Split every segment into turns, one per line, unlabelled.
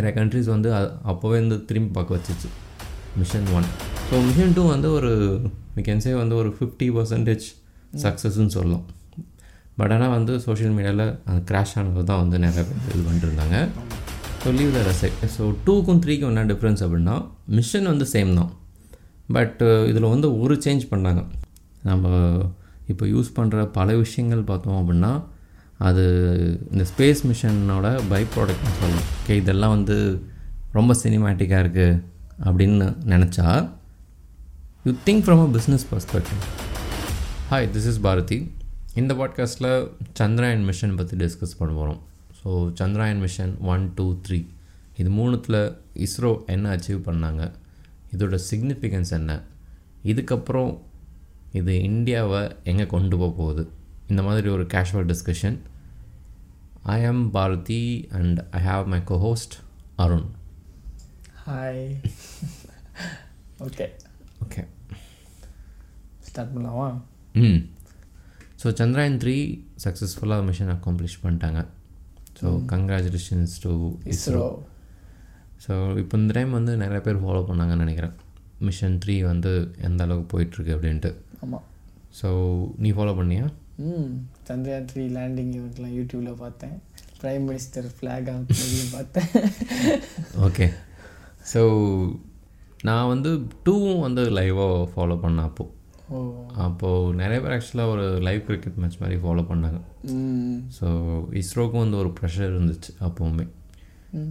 நிறைய கண்ட்ரிஸ் வந்து அப்போவே வந்து திரும்பி பார்க்க வச்சிச்சு. Mission one so mission two வந்து ஒரு we கேன் சே வந்து ஒரு ஃபிஃப்டி பர்சன்டேஜ் சக்ஸஸ்ன்னு சொல்லலாம். பட் ஆனால் வந்து சோஷியல் மீடியாவில் அந்த கிராஷ் ஆனது தான் வந்து நிறைய பேர் இது பண்ணிருந்தாங்க. ஸோ லீவ் த ரசை ஸோ டூக்கும் த்ரீக்கும் என்ன டிஃப்ரென்ஸ் அப்படின்னா மிஷன் வந்து சேம் தான். பட் இதில் வந்து ஒரு சேஞ்ச் பண்ணாங்க. நம்ம இப்போ யூஸ் பண்ணுற பல விஷயங்கள் பார்த்தோம் அப்படின்னா அது இந்த ஸ்பேஸ் மிஷனோட பை ப்ராடக்ட்னு சொல்லணும். ஓகே இதெல்லாம் வந்து ரொம்ப சினிமேட்டிக்காக இருக்குது அப்படின்னு நினச்சா you think from a business perspective hi this is Bharathi இந்த பாட்காஸ்ட்டில் சந்திராயன் மிஷன் பற்றி டிஸ்கஸ் பண்ண போகிறோம் so Chandrayaan mission one two three இது மூணுத்தில் இஸ்ரோ என்ன அச்சீவ் பண்ணாங்க? இதோட சிக்னிஃபிகன்ஸ் என்ன? இதுக்கப்புறம் இது இந்தியாவை எங்கே கொண்டு போக போகுது? இந்த மாதிரி ஒரு casual discussion I am Bharathi and I have my co-host Arun
hi okay
okay
start பண்ணலாமா
ம் ஸோ சந்திராயன் த்ரீ சக்ஸஸ்ஃபுல்லாக மிஷன் அக்காம்ப்ளிஷ் பண்ணிட்டாங்க. So congratulations to
ISRO
so இப்போ இந்த டைம் வந்து நிறைய பேர் ஃபாலோ பண்ணாங்கன்னு நினைக்கிறேன். மிஷன் த்ரீ வந்து எந்த அளவுக்கு போயிட்டுருக்கு அப்படின்ட்டு.
ஆமாம்
ஸோ நீ ஃபாலோ பண்ணியா?
ம். சந்திரயான் த்ரீ லேண்டிங் இவங்கெல்லாம் யூடியூப்பில் பார்த்தேன். பிரைம் மினிஸ்டர் ஃப்ளாக் அவுட்லையும் பார்த்தேன்.
ஓகே ஸோ நான் வந்து டூவும் வந்து லைவாக ஃபாலோ பண்ணேன் அப்போது அப்போது நிறைய பேர் ஆக்சுவலாக ஒரு லைவ் கிரிக்கெட் மேட்ச் மாதிரி ஃபாலோ பண்ணாங்க.
ம்.
ஸோ இஸ்ரோக்கும் வந்து ஒரு ப்ரெஷர் இருந்துச்சு அப்போவுமே.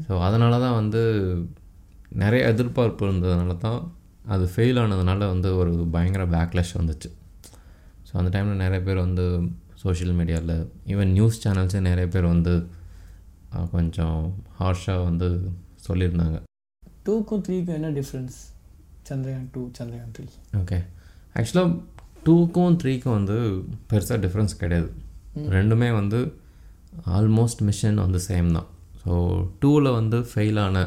ஸோ அதனால தான் வந்து நிறைய எதிர்பார்ப்பு இருந்ததுனால தான் அது ஃபெயில் ஆனதுனால வந்து ஒரு பயங்கர பேக்லஷ் வந்துச்சு. ஸோ அந்த டைமில் நிறைய பேர் வந்து சோஷியல் மீடியாவில் ஈவன் நியூஸ் சேனல்ஸே நிறைய பேர் வந்து கொஞ்சம் ஹார்ஷாக வந்து சொல்லியிருந்தாங்க.
டூக்கும் த்ரீக்கும் என்ன difference Chandrayaan two Chandrayaan three
okay ஆக்சுவலாக டூக்கும் த்ரீக்கும் வந்து பெருசாக டிஃப்ரென்ஸ் கிடையாது. ரெண்டுமே வந்து ஆல்மோஸ்ட் மிஷன் வந்து சேம் தான். ஸோ டூவில் வந்து ஃபெயில் ஆன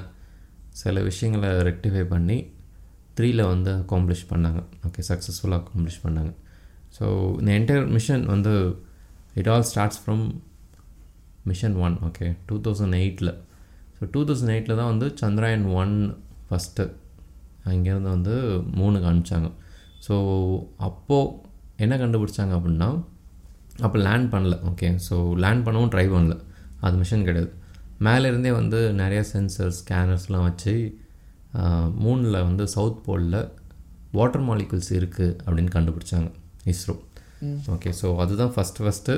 சில விஷயங்களை ரெக்டிஃபை பண்ணி த்ரீயில் வந்து அக்காம்ப்ளிஷ் பண்ணாங்க. ஓகே சக்ஸஸ்ஃபுல்லாக அக்காம்ப்ளிஷ் பண்ணாங்க. ஸோ இந்த என்டையர் மிஷன் வந்து it all starts from mission one okay two thousand எயிட்டில் ஸோ டூ தௌசண்ட் எயிட்டில் தான் வந்து சந்திராயன் ஒன் ஃபஸ்ட்டு அங்கேருந்து வந்து மூணுக்கு அனுப்பிச்சாங்க ஸோ அப்போது என்ன கண்டுபிடிச்சாங்க அப்படின்னா அப்போ லேண்ட் பண்ணல ஓகே ஸோ லேண்ட் பண்ணவும் ட்ரை பண்ணல. அது மிஷன் கிடையாது. மேலேருந்தே வந்து நிறைய சென்சர் ஸ்கேனர்ஸ்லாம் வச்சு மூணில் வந்து சவுத் போலில் வாட்டர் மாலிகுல்ஸ் இருக்குது அப்படின்னு கண்டுபிடிச்சாங்க. இஸ்ரோ. ஓகே ஸோ அதுதான் ஃபஸ்ட்டு ஃபஸ்ட்டு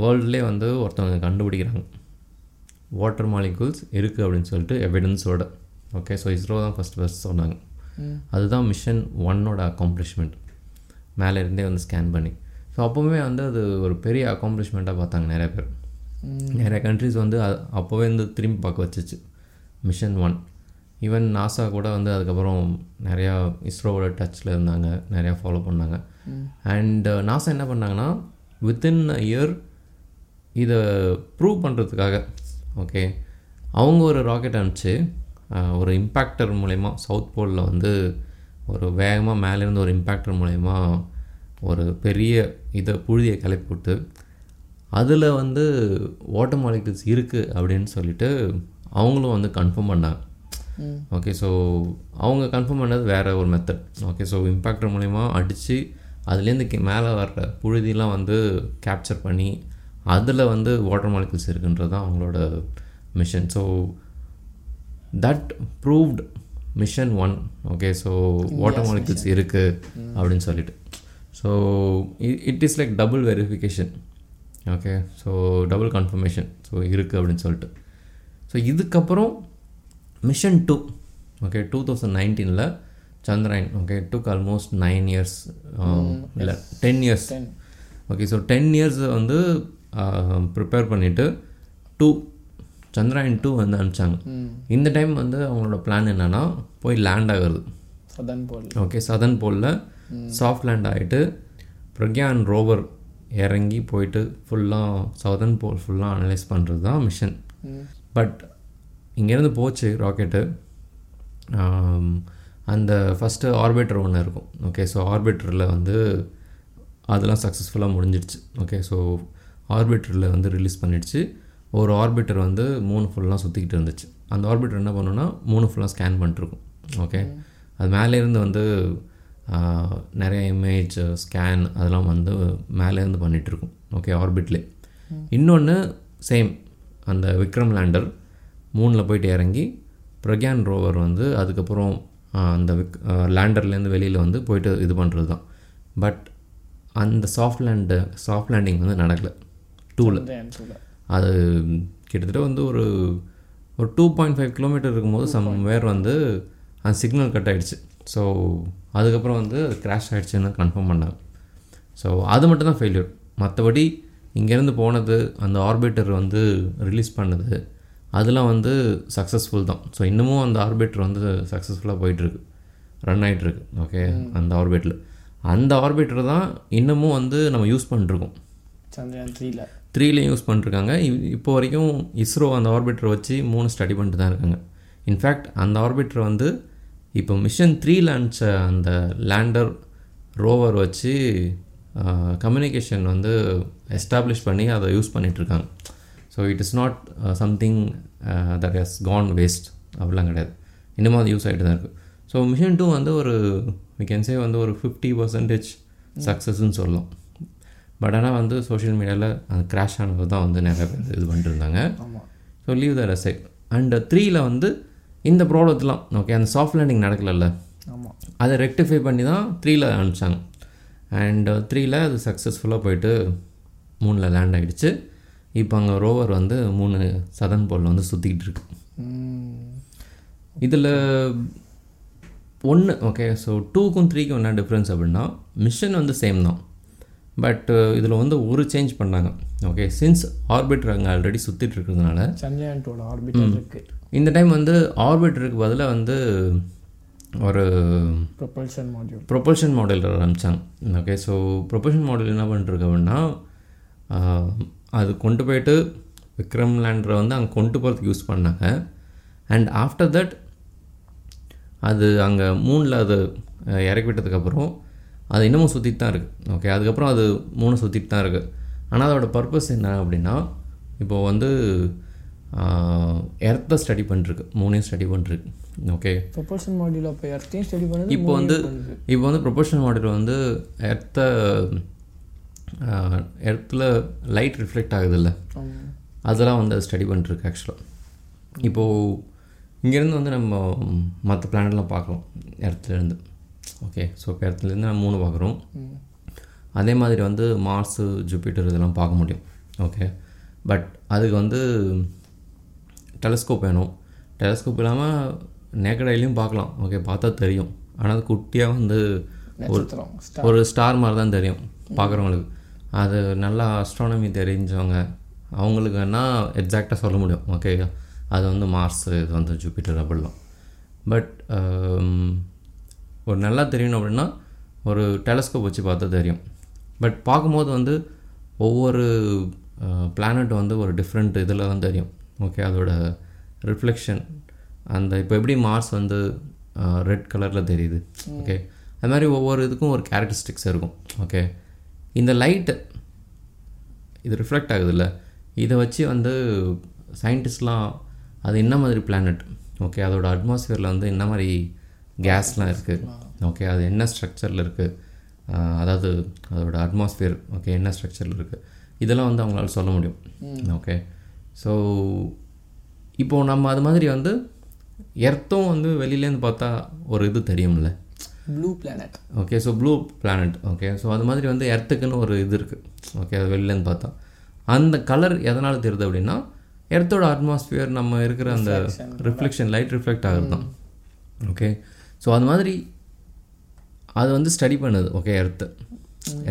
வேர்ல்ட்லேயே வந்து ஒருத்தவங்க கண்டுபிடிக்கிறாங்க. வாட்டர் மாலிகுல்ஸ் இருக்குது அப்படின்னு சொல்லிட்டு எவிடன்ஸோட ஓகே ஸோ இஸ்ரோ தான் ஃபஸ்ட் ஃபஸ்ட் சொன்னாங்க. அதுதான் மிஷன் ஒன்னோட அக்காம்ப்ளிஷ்மெண்ட் மேலே இருந்தே வந்து ஸ்கேன் பண்ணி. ஸோ அப்போவுமே வந்து அது ஒரு பெரிய அக்காம்ப்ளிஷ்மெண்ட்டாக பார்த்தாங்க நிறைய பேர். நிறைய கண்ட்ரிஸ் வந்து அப்போவே வந்து திரும்பி பார்க்க வச்சுச்சு. மிஷன் ஒன் ஈவன் நாசா கூட வந்து அதுக்கப்புறம் நிறையா இஸ்ரோவோட டச்சில் இருந்தாங்க. நிறையா ஃபாலோ பண்ணாங்க. அண்ட் நாசா என்ன பண்ணாங்கன்னா வித்தின் அ இயர் இதை ப்ரூவ் பண்ணுறதுக்காக ஓகே அவங்க ஒரு ராக்கெட் அனுப்பிச்சு அஹ், ஒரு இம்பேக்டர் மூலயமா சவுத் போலில் வந்து ஒரு வேகமாக மேலேருந்து ஒரு இம்பேக்டர் மூலயமா ஒரு பெரிய இதை புழுதியை கிளப்பி விட்டு அதில் வந்து வாட்டர் மாலிகுல்ஸ் இருக்குது அப்படின்னு சொல்லிட்டு அவங்களும் வந்து கன்ஃபார்ம் பண்ணாங்க. ஓகே ஸோ அவங்க கன்ஃபார்ம் பண்ணது வேறு ஒரு மெத்தட் ஓகே ஸோ இம்பேக்டர் மூலிமா அடித்து அதுலேருந்து மேலே வர்ற புழுதிலாம் வந்து கேப்சர் பண்ணி அதில் வந்து வாட்டர் மாலிகுல்ஸ் இருக்குன்றது தான் அவங்களோட mission so that proved mission one okay so water molecules இருக்குது அப்படின்னு சொல்லிட்டு. So it is like double verification okay so double confirmation so இருக்குது அப்படின்னு சொல்லிட்டு. ஸோ இதுக்கப்புறம் mission two okay two thousand நைன்டீனில் Chandrayaan okay took almost nine years இல்லை ten years okay so ten years வந்து ப்ரிப்பேர் பண்ணிவிட்டு டூ சந்திராயன் டூ வந்து அனுப்பிச்சாங்க.
ம்
இந்த டைம் வந்து அவங்களோட பிளான் என்னென்னா போய் லேண்ட் ஆகுறது.
சதன் போல்
ஓகே சதன் போலில் சாஃப்ட் லேண்ட் ஆகிட்டு பிரக்யான் ரோவர் இறங்கி போயிட்டு ஃபுல்லாக சதன் போல் ஃபுல்லாக அனலைஸ் பண்ணுறது தான் மிஷன் பட் இங்கேருந்து போச்சு ராக்கெட்டு அந்த ஃபஸ்ட்டு ஆர்பிட்டர் ஒன்று இருக்கும். ஓகே ஸோ ஆர்பிட்டரில் வந்து அதெல்லாம் சக்ஸஸ்ஃபுல்லாக முடிஞ்சிடுச்சு. ஓகே ஸோ ஆர்பிட்டரில் வந்து ரிலீஸ் பண்ணிடுச்சு. ஒரு ஆர்பிட்டர் வந்து மூணு ஃபுல்லாக சுற்றிக்கிட்டு இருந்துச்சு. அந்த ஆர்பிட்டர் என்ன பண்ணுன்னா மூணு ஃபுல்லாக ஸ்கேன் பண்ணிட்டுருக்கும். ஓகே அது மேலேருந்து வந்து நிறைய இமேஜ் ஸ்கேன் அதெல்லாம் வந்து மேலேருந்து பண்ணிகிட்ருக்கும் ஓகே ஆர்பிட்லே இன்னொன்று சேம் அந்த விக்ரம் லேண்டர் மூணில் போயிட்டு இறங்கி பிரக்யான் ரோவர் வந்து அதுக்கப்புறம் அந்த விக் லேண்டர்லேருந்து வெளியில் வந்து போயிட்டு இது பண்ணுறது தான் பட் அந்த சாஃப்ட் லேண்டு சாஃப்ட் லேண்டிங் வந்து நடக்கலை. டூவில் அது கிட்டத்தட்ட வந்து ஒரு ஒரு டூ பாயிண்ட் ஃபைவ் கிலோமீட்டர் இருக்கும்போது சம் வேர் வந்து அந்த சிக்னல் கட் ஆகிடுச்சு ஸோ அதுக்கப்புறம் வந்து கிராஷ் ஆகிடுச்சுன்னு கன்ஃபார்ம் பண்ணாங்க. ஸோ அது மட்டும் தான் ஃபெயிலியர் மற்றபடி இங்கேருந்து போனது அந்த ஆர்பிட்டர் வந்து ரிலீஸ் பண்ணது அதெல்லாம் வந்து சக்ஸஸ்ஃபுல் தான். ஸோ இன்னமும் அந்த ஆர்பிட்டர் வந்து சக்ஸஸ்ஃபுல்லாக போயிட்டுருக்கு. ரன் ஆகிட்டுருக்கு ஓகே அந்த ஆர்பிட்டில் அந்த ஆர்பிட்டர் தான் இன்னமும் வந்து நம்ம யூஸ் பண்ணிட்டுருக்கோம்.
சந்திரயான் த்ரீல
த்ரீலையும் யூஸ் பண்ணிருக்காங்க இப்போ வரைக்கும் இஸ்ரோ அந்த ஆர்பிட்டர் வச்சு மூணு ஸ்டடி பண்ணிட்டு தான் இருக்காங்க இன்ஃபேக்ட் அந்த ஆர்பிட்டர் வந்து இப்போ மிஷன் த்ரீ லான்ச்ச அந்த லேண்டர் ரோவர் வச்சு கம்யூனிகேஷன் வந்து எஸ்டாப்ளிஷ் பண்ணி அதை யூஸ் பண்ணிகிட்ருக்காங்க so it is not something that has gone waste அப்படிலாம் கிடையாது. இன்னமும் அது யூஸ் ஆகிட்டு தான் இருக்குது ஸோ மிஷன் டூ வந்து ஒரு we can say வந்து ஒரு ஃபிஃப்டி பர்சன்டேஜ் சக்ஸஸ்ன்னு சொல்லலாம். பட் ஆனால் வந்து சோஷியல் மீடியாவில் அந்த கிராஷ் ஆனது தான் வந்து நிறைய பேர் இது பண்ணிட்டு இருந்தாங்க
ஆமாம்
ஸோ லீவ் த ரெசைட் அண்ட் த்ரீயில் வந்து இந்த ப்ராப்ளத்தெலாம் ஓகே அந்த சாஃப்ட் லேண்டிங் நடக்கலைல்ல. அதை ரெக்டிஃபை பண்ணி தான் த்ரீயில் அனுப்பிச்சாங்க. அண்ட் த்ரீயில் அது சக்ஸஸ்ஃபுல்லாக போயிட்டு மூணில் லேண்ட் ஆகிடுச்சு இப்போ அங்கே ரோவர் வந்து மூணு சதன் போலில் வந்து சுற்றிக்கிட்டு இருக்கு. இதில் ஒன்று ஓகே ஸோ டூக்கும் த்ரீக்கும் என்ன டிஃப்ரென்ஸ் அப்படின்னா மிஷன் வந்து சேம் தான். பட் இதில் வந்து ஒரு சேஞ்ச் பண்ணாங்க. ஓகே சின்ஸ் ஆர்பிட்டர் அங்கே ஆல்ரெடி சுற்றிட்டு இருக்கிறதுனால
சந்திரயான் டூட ஆர்பிட்டர் இருக்கு.
இந்த டைம் வந்து ஆர்பிட்டருக்கு பதிலாக வந்து ஒரு
ப்ரொபல்ஷன் மாடியூல்
ப்ரொபல்ஷன் மாடல் ஆரம்பித்தாங்க ஓகே ஸோ ப்ரொபல்ஷன் மாடல் என்ன பண்ணிருக்கு அப்படின்னா ஆஹ், அது கொண்டு போயிட்டு விக்ரம் லேண்டரை வந்து அங்கே கொண்டு போகிறதுக்கு யூஸ் பண்ணாங்க. அண்ட் ஆஃப்டர் தட் அது அங்கே மூணில் அது இறக்கி விட்டதுக்கப்புறம் அது இன்னமும் சுற்றிட்டு தான் இருக்குது ஓகே அதுக்கப்புறம் அது மூணு சுற்றிட்டு தான் இருக்குது ஆனால் அதோட பர்பஸ் என்ன அப்படின்னா இப்போது வந்து எர்த்தை ஸ்டடி பண்ணிருக்கு மூணையும் ஸ்டடி பண்ணிருக்கு ஓகே
ப்ரொபல்ஷன் மாடியூல் அப்போ எர்த்தையும் ஸ்டடி பண்ணுது
இப்போ வந்து இப்போ வந்து ப்ரொபோஷனல் மாடல் வந்து எர்த்தை எர்த்தில் லைட் ரிஃப்ளெக்ட் ஆகுதுல்ல? அதெல்லாம் வந்து ஸ்டடி பண்ணிட்டுருக்கு ஆக்சுவலாக இப்போது இங்கேருந்து வந்து நம்ம மற்ற பிளானட்லாம் பார்க்கலாம் எர்த்துலேருந்து ஓகே ஸோ இப்போ எர்த்துலேருந்து நம்ம மூணு பார்க்குறோம். அதே மாதிரி வந்து மார்ஸு ஜூபிட்டர் இதெல்லாம் பார்க்க முடியும். ஓகே பட் அதுக்கு வந்து டெலஸ்கோப் வேணும். டெலஸ்கோப் இல்லாமல் நேக்கடையிலையும் பார்க்கலாம். ஓகே பார்த்தா தெரியும். ஆனால் அது குட்டியாக வந்து ஒரு ஒரு ஸ்டார் மாதிரி தான் தெரியும் பார்க்குறவங்களுக்கு. அது நல்லா அஸ்ட்ரானமி தெரிஞ்சவங்க. அவங்களுக்கு வேணால் எக்ஸாக்டாக சொல்ல முடியும். ஓகே அது வந்து மார்ஸ் இது வந்து ஜூபிட்டர் அப்படிலாம். பட் ஒரு நல்லா தெரியணும் அப்படின்னா ஒரு டெலஸ்கோப் வச்சு பார்த்தா தெரியும். பட் பார்க்கும்போது வந்து ஒவ்வொரு பிளானட் வந்து ஒரு டிஃப்ரெண்ட் இதில் தான் தெரியும். ஓகே அதோட ரிஃப்ளெக்ஷன் அந்த இப்போ எப்படி மார்ஸ் வந்து ரெட் கலரில் தெரியுது. ஓகே அது மாதிரி ஒவ்வொரு இதுக்கும் ஒரு கேரக்டரிஸ்டிக்ஸ் இருக்கும். ஓகே இந்த லைட்டு இது ரிஃப்ளெக்ட் ஆகுதுல்ல? இதை வச்சு வந்து சயின்டிஸ்ட்லாம் அது என்ன மாதிரி பிளானட் ஓகே அதோட அட்மாஸ்ஃபியரில் வந்து என்ன மாதிரி கேஸ்லாம் இருக்குது ஓகே அது என்ன ஸ்ட்ரக்சரில் இருக்குது அதாவது அதோட அட்மாஸ்ஃபியர் ஓகே என்ன ஸ்ட்ரக்சரில் இருக்குது இதெல்லாம் வந்து அவங்களால சொல்ல முடியும். ஓகே ஸோ இப்போது நம்ம அது மாதிரி வந்து எர்த்தும் வந்து வெளியிலேருந்து பார்த்தா ஒரு இது தெரியும்ல?
Blue planet
okay so blue planet okay so அது மாதிரி வந்து எர்த்துக்குன்னு ஒரு இது இருக்குது ஓகே அது வெளிலேருந்து பார்த்தா. அந்த கலர் எதனால் தெரியுது அப்படின்னா எர்த்தோட அட்மாஸ்பியர் நம்ம இருக்கிற அந்த ரிஃப்ளெக்ஷன் லைட் ரிஃப்ளெக்ட் ஆகுது தான். ஓகே ஸோ அது மாதிரி அது வந்து ஸ்டடி பண்ணுது. ஓகே எர்த்து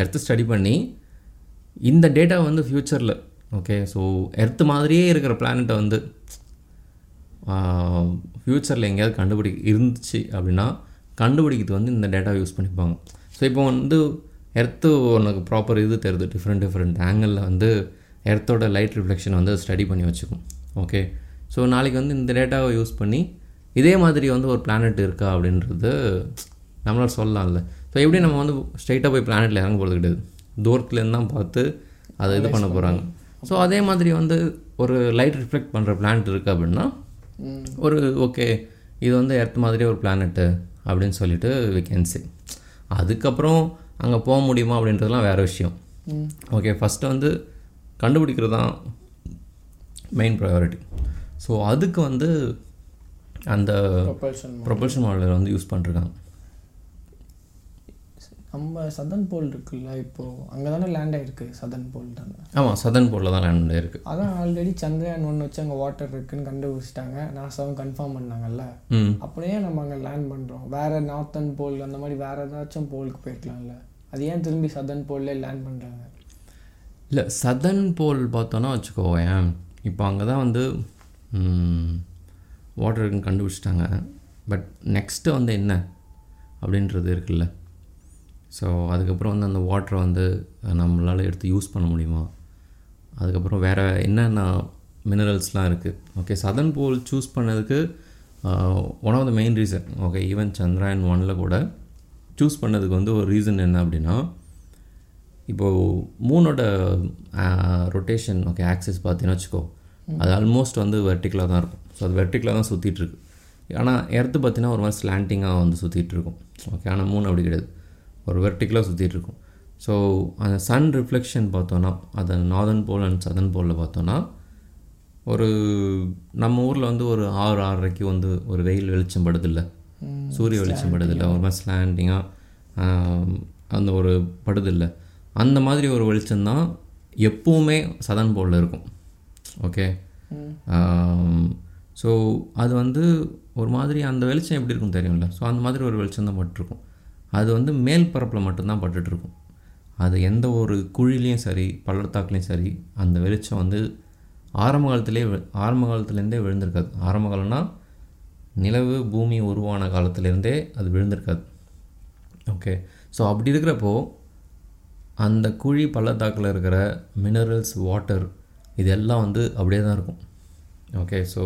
எர்த்து ஸ்டடி பண்ணி இந்த டேட்டா வந்து ஃப்யூச்சரில் ஓகே ஸோ எர்த்து மாதிரியே இருக்கிற பிளானட்டை வந்து ஃப்யூச்சரில் எங்கேயாவது கண்டுபிடி இருந்துச்சு அப்படின்னா கண்டுபிடிக்கிறது வந்து இந்த டேட்டா யூஸ் பண்ணிப்பாங்க. ஸோ இப்போ வந்து எர்த்து உனக்கு ப்ராப்பர் இது தெரியுது டிஃப்ரெண்ட் டிஃப்ரெண்ட் ஆங்கிளில் வந்து எர்த்தோட லைட் ரிஃப்ளெக்ஷன் வந்து ஸ்டடி பண்ணி வச்சுக்கும். ஓகே ஸோ நாளைக்கு வந்து இந்த டேட்டாவை யூஸ் பண்ணி இதே மாதிரி வந்து ஒரு பிளானட் இருக்கா அப்படின்றது நம்மளால் சொல்லலாம்ல. ஸோ எப்படி நம்ம வந்து ஸ்ட்ரைட்டாக போய் பிளானெட்டில் இறங்க போகிறது கிடையாது. தூரத்துலேருந்து தான் பார்த்து அதை இது பண்ண போகிறாங்க ஸோ அதே மாதிரி வந்து ஒரு லைட் ரிஃப்ளெக்ட் பண்ணுற பிளானட் இருக்குது அப்படின்னா ஒரு ஓகே இது வந்து எர்த் மாதிரி ஒரு பிளானட்டு அப்படின்னு சொல்லிட்டு say. அதுக்கப்புறம் அங்கே போக முடியுமா அப்படின்றதுலாம் வேறு விஷயம். ஓகே ஃபஸ்ட்டு வந்து கண்டுபிடிக்கிறது தான் மெயின் ப்ரையாரிட்டி ஸோ அதுக்கு வந்து அந்த
ப்ரொபல்ஷன்
ப்ரொபல்ஷன் மாடலர் வந்து யூஸ் பண்ணிருக்காங்க
நம்ம சதன் போல் இருக்குல்ல இப்போ? அங்கே தானே லேண்ட் ஆயிருக்கு சதன் போல் தானே.
ஆமாம் சதன் போலில் தான் லேண்ட் இருக்குது
அதான் ஆல்ரெடி சந்திரயான் ஒன்று வச்சு அங்கே வாட்டர் இருக்குன்னு கண்டுபிடிச்சிட்டாங்க. நாசாவும் கன்ஃபார்ம் பண்ணாங்கல்ல. அப்படியே நம்ம அங்கே லேண்ட் பண்ணுறோம் வேற நார்த்தன் போல் அந்த மாதிரி வேற ஏதாச்சும் போலுக்கு போயிருக்கலாம்ல. அது ஏன் திரும்பி சதன் போல்லே லேண்ட் பண்ணுறாங்க
இல்லை சதன் போல் பார்த்தோன்னா வச்சுக்கோவேன் இப்போ அங்கே தான் வந்து வாட்டர் இருக்குன்னு கண்டுபிடிச்சிட்டாங்க. பட் நெக்ஸ்ட்டு வந்து என்ன? அப்படின்றது இருக்குல்ல. ஸோ அதுக்கப்புறம் வந்து அந்த வாட்டரை வந்து நம்மளால் எடுத்து யூஸ் பண்ண முடியுமா? அதுக்கப்புறம் வேறு என்னென்ன மினரல்ஸ்லாம் இருக்குது ஓகே சதன் போல் சூஸ் பண்ணதுக்கு one of the main reason okay even Chandrayaan ஒனில் கூட சூஸ் பண்ணதுக்கு வந்து ஒரு ரீசன் என்ன அப்படின்னா இப்போது மூணோட ரொட்டேஷன் ஓகே ஆக்சிஸ் பார்த்தீங்கன்னா வச்சுக்கோ அது ஆல்மோஸ்ட் வந்து வெர்டிக்கலாக தான் இருக்கும். ஸோ அது வெர்டிக்கலாக தான் சுற்றிட்டு இருக்கு. ஆனால் எர்த்து பார்த்தீங்கன்னா ஒரு மாதிரி ஸ்லாண்டிங்காக வந்து சுற்றிட்டு இருக்கும். ஓகே ஆனால் மூணு அப்படி கிடையாது. ஒரு வெர்டிக்கலாக சுற்றிட்டு இருக்கும். ஸோ அந்த சன் ரிஃப்ளெக்ஷன் பார்த்தோன்னா அது நார்தன் போல் அண்ட் சதன் போலில் பார்த்தோன்னா ஒரு நம்ம ஊரில் வந்து ஒரு ஆறு ஆறரைக்கு வந்து ஒரு வெயில் வெளிச்சம் படுதில்ல. சூரிய வெளிச்சம் படுதில்ல. ஒரு மாதிரி ஸ்லாண்டிங்காக அந்த ஒரு படுதில்ல. அந்த மாதிரி ஒரு வெளிச்சம் தான் எப்பவுமே சதன் போலில் இருக்கும். ஓகே ஸோ அது வந்து ஒரு மாதிரி அந்த வெளிச்சம் எப்படி இருக்கும் தெரியும்ல? ஸோ அந்த மாதிரி ஒரு வெளிச்சம் தான் பட்டிருக்கும். அது வந்து மேல் பரப்பில் மட்டும்தான் பட்டுட்ருக்கும் அது எந்த ஒரு குழிலையும் சரி பள்ளத்தாக்குலேயும் சரி அந்த வெளிச்சம் வந்து ஆரம்ப காலத்திலே வி- ஆரம்ப காலத்துலேருந்தே விழுந்திருக்காது. ஆரம்ப காலம்னா நிலவு பூமி உருவான காலத்துலேருந்தே அது விழுந்திருக்காது. ஓகே. ஸோ அப்படி இருக்கிறப்போ அந்த குழி பள்ளத்தாக்கில் இருக்கிற மினரல்ஸ் வாட்டர் இதெல்லாம் வந்து அப்படியே தான் இருக்கும். ஓகே. ஸோ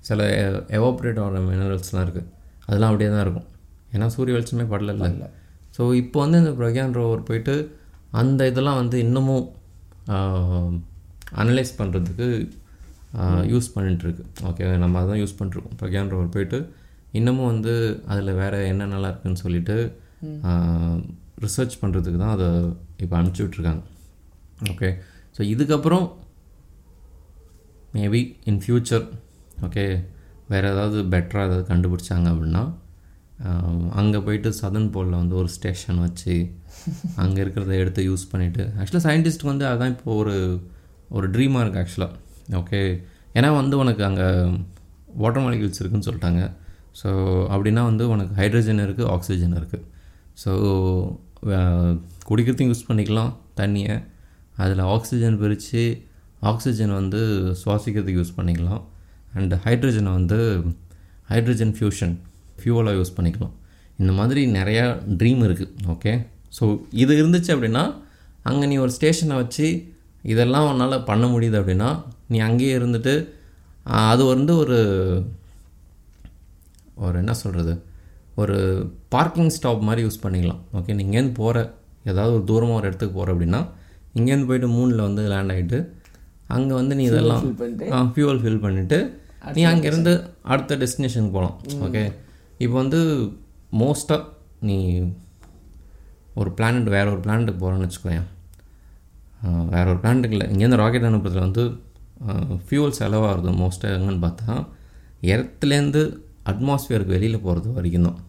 சில எவாப்ரேட் ஆகிற மினரல்ஸ்லாம் இருக்குது அதெல்லாம் அப்படியே தான் இருக்கும். ஏன்னா சூரிய வெளிச்சமே படல. இல்லை ஸோ இப்போ வந்து இந்த பிரக்யான் ரோவர் போயிட்டு அந்த இதெல்லாம் வந்து இன்னமும் அனலைஸ் பண்ணுறதுக்கு யூஸ் பண்ணிட்டுருக்கு. ஓகே நம்ம அதான் யூஸ் பண்ணிட்டுருக்கோம் பிரக்யான் ரோவர் போயிட்டு இன்னமும் வந்து அதில் வேறு என்னென்னலாம் இருக்குன்னு சொல்லிட்டு ரிசர்ச் பண்ணுறதுக்கு தான் அதை இப்போ அனுப்பிச்சி விட்ருக்காங்க ஓகே ஸோ இதுக்கப்புறம் மேபி இன் ஃப்யூச்சர் ஓகே வேறு ஏதாவது பெட்டராக ஏதாவது கண்டுபிடிச்சாங்க அப்படின்னா அங்கே போயிட்டு சதன் போலில் வந்து ஒரு ஸ்டேஷன் வச்சு அங்கே இருக்கிறத எடுத்து யூஸ் பண்ணிவிட்டு ஆக்சுவலாக சயின்டிஸ்ட் வந்து அதுதான் இப்போ ஒரு ஒரு ட்ரீமாக இருக்குது ஆக்சுவலாக ஓகே ஏன்னா வந்து உனக்கு அங்கே வாட்டர் மாலிகூல்ஸ் இருக்குன்னு சொல்லிட்டாங்க. ஸோ அப்படின்னா வந்து உனக்கு ஹைட்ரஜன் இருக்குது ஆக்சிஜன் இருக்குது ஸோ குடிக்கிறதுக்கும் யூஸ் பண்ணிக்கலாம் தண்ணியை. அதில் ஆக்சிஜன் பிரித்து ஆக்சிஜன் வந்து சுவாசிக்கிறதுக்கு யூஸ் பண்ணிக்கலாம். அண்டு ஹைட்ரஜனை வந்து ஹைட்ரஜன் ஃபியூஷன் ஃபியூவலாக யூஸ் பண்ணிக்கலாம் இந்த மாதிரி நிறையா ட்ரீம் இருக்குது ஓகே ஸோ இது இருந்துச்சு அப்படின்னா அங்கே நீ ஒரு ஸ்டேஷனை வச்சு இதெல்லாம் உன்னால் பண்ண முடியுது அப்படின்னா நீ அங்கேயே இருந்துட்டு அது வந்து ஒரு ஒரு என்ன சொல்கிறது ஒரு பார்க்கிங் ஸ்டாப் மாதிரி யூஸ் பண்ணிக்கலாம் ஓகே நீ இங்கேருந்து போகிற ஏதாவது ஒரு தூரமாக ஒரு இடத்துக்கு போகிற அப்படின்னா இங்கேருந்து போயிட்டு மூணில் வந்து லேண்ட் ஆகிட்டு அங்கே வந்து நீ இதெல்லாம் ஃபியூவல் ஃபில் பண்ணிவிட்டு நீ அங்கேருந்து அடுத்த டெஸ்டினேஷனுக்கு போகலாம் ஓகே இப்போ வந்து மோஸ்ட்டாக நீ ஒரு பிளானட் வேற ஒரு பிளானட்டுக்கு போகிறேன்னு வச்சுக்கோயேன். வேற ஒரு பிளானட்டுக்கு இல்லை. இங்கேருந்து ராக்கெட் அனுப்புறதுல வந்து ஃபியூவல் செலவாகிறது மோஸ்ட்டாக எங்கன்னு பார்த்தா எர்த்துலேருந்து அட்மாஸ்பியருக்கு வெளியில் போகிறது வரைக்கும் தான்.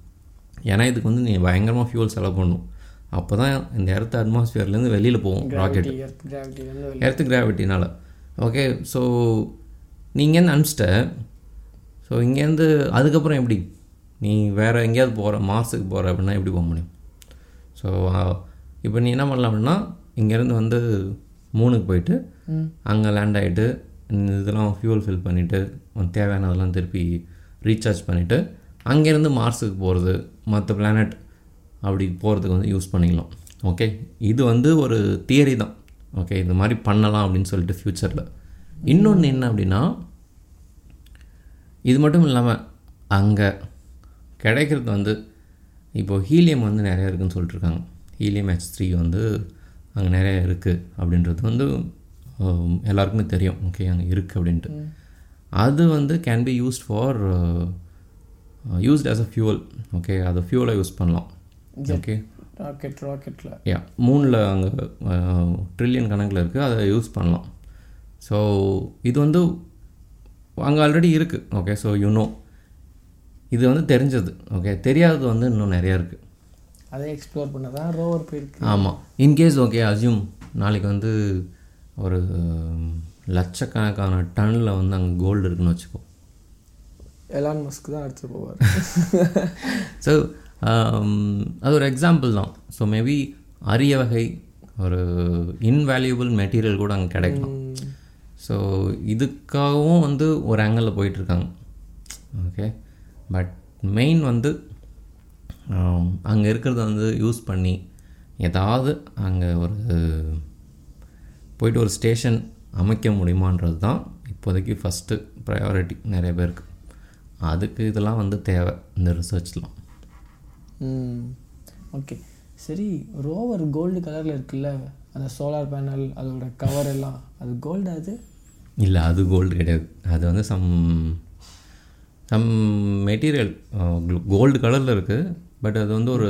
ஏன்னா இதுக்கு வந்து நீ பயங்கரமாக ஃபியூவல் செலவு பண்ணணும். அப்போ தான் இந்த எர்த் அட்மாஸ்பியர்லேருந்து வெளியில் போகும் ராக்கெட்
எர்த்
எர்த்து கிராவிட்டினால் ஓகே ஸோ நீ இங்கேருந்து அனுப்பிச்சிட்ட? ஸோ இங்கேருந்து அதுக்கப்புறம் எப்படி? நீ வேறு எங்கேயாவது போகிற மார்ஸுக்கு போகிற அப்படின்னா எப்படி போக முடியும்? ஸோ இப்போ நீ என்ன பண்ணலாம் அப்படின்னா இங்கேருந்து வந்து மூணுக்கு போயிட்டு அங்கே லேண்ட் ஆகிட்டு இதெல்லாம் ஃபியூல் ஃபில் பண்ணிவிட்டு உனக்கு தேவையானதெல்லாம் திருப்பி ரீசார்ஜ் பண்ணிவிட்டு அங்கேருந்து மார்ஸுக்கு போகிறது மற்ற பிளானட் அப்படி போகிறதுக்கு வந்து யூஸ் பண்ணிக்கலாம். ஓகே இது வந்து ஒரு தியரி தான். ஓகே இந்த மாதிரி பண்ணலாம் அப்படின்னு சொல்லிட்டு ஃப்யூச்சரில் இன்னொன்று என்ன அப்படின்னா இது மட்டும் இல்லாமல் அங்கே கிடைக்கிறது வந்து இப்போ ஹீலியம் வந்து நிறையா இருக்குன்னு சொல்லிட்டுருக்காங்க. ஹீலியம் ஹெச் த்ரீ வந்து அங்கே நிறைய இருக்குது அப்படின்றது வந்து எல்லாருக்குமே தெரியும். ஓகே அங்கே இருக்குது அப்படின்ட்டு. அது வந்து can be used for used as a fuel okay அதை ஃபியூவலை யூஸ் பண்ணலாம். ஓகே.
ராக்கெட் ராக்கெட்டில்
யா மூணில் அங்கே ட்ரில்லியன் கணக்கில் இருக்குது அதை யூஸ் பண்ணலாம். ஸோ இது வந்து அங்கே ஆல்ரெடி இருக்குது ஓகே ஸோ யூனோ இது வந்து தெரிஞ்சது ஓகே தெரியாதது வந்து இன்னும் நிறையா இருக்குது
அதை எக்ஸ்ப்ளோர் பண்ண தான் ரோவர் போயிருக்கு
ஆமாம் இன்கேஸ் ஓகே அசியூம் நாளைக்கு வந்து ஒரு லட்சக்கணக்கான டன்னில் வந்து அங்கே கோல்டு இருக்குன்னு வச்சுக்கோ.
எலான் மஸ்க் தான் எடுத்து போவார்.
ஸோ அது ஒரு எக்ஸாம்பிள் தான். ஸோ மேபி அரிய வகை ஒரு இன்வேல்யூபிள் மெட்டீரியல் கூட அங்கே கிடைக்கும் ஸோ இதுக்காகவும் வந்து ஒரு ஆங்கிளில் போயிட்டுருக்காங்க ஓகே பட் மெயின் வந்து அங்கே இருக்கிறத வந்து யூஸ் பண்ணி ஏதாவது அங்கே ஒரு போயிட்டு ஒரு ஸ்டேஷன் அமைக்க முடியுமான்றது தான் இப்போதைக்கு ஃபஸ்ட்டு ப்ரையாரிட்டி நிறைய பேருக்கு. அதுக்கு இதெல்லாம் வந்து தேவை இந்த ரிசர்ச்லாம்
ஓகே சரி ரோவர் கோல்டு கலரில் இருக்குல்ல அந்த சோலார் பேனல் அதோட கவர் எல்லாம் அது கோல்டு அது?
இல்லை அது கோல்டு கிடையாது. அது வந்து சம் சம் மெட்டீரியல் கோல்டு கலரில் இருக்குது பட் அது வந்து ஒரு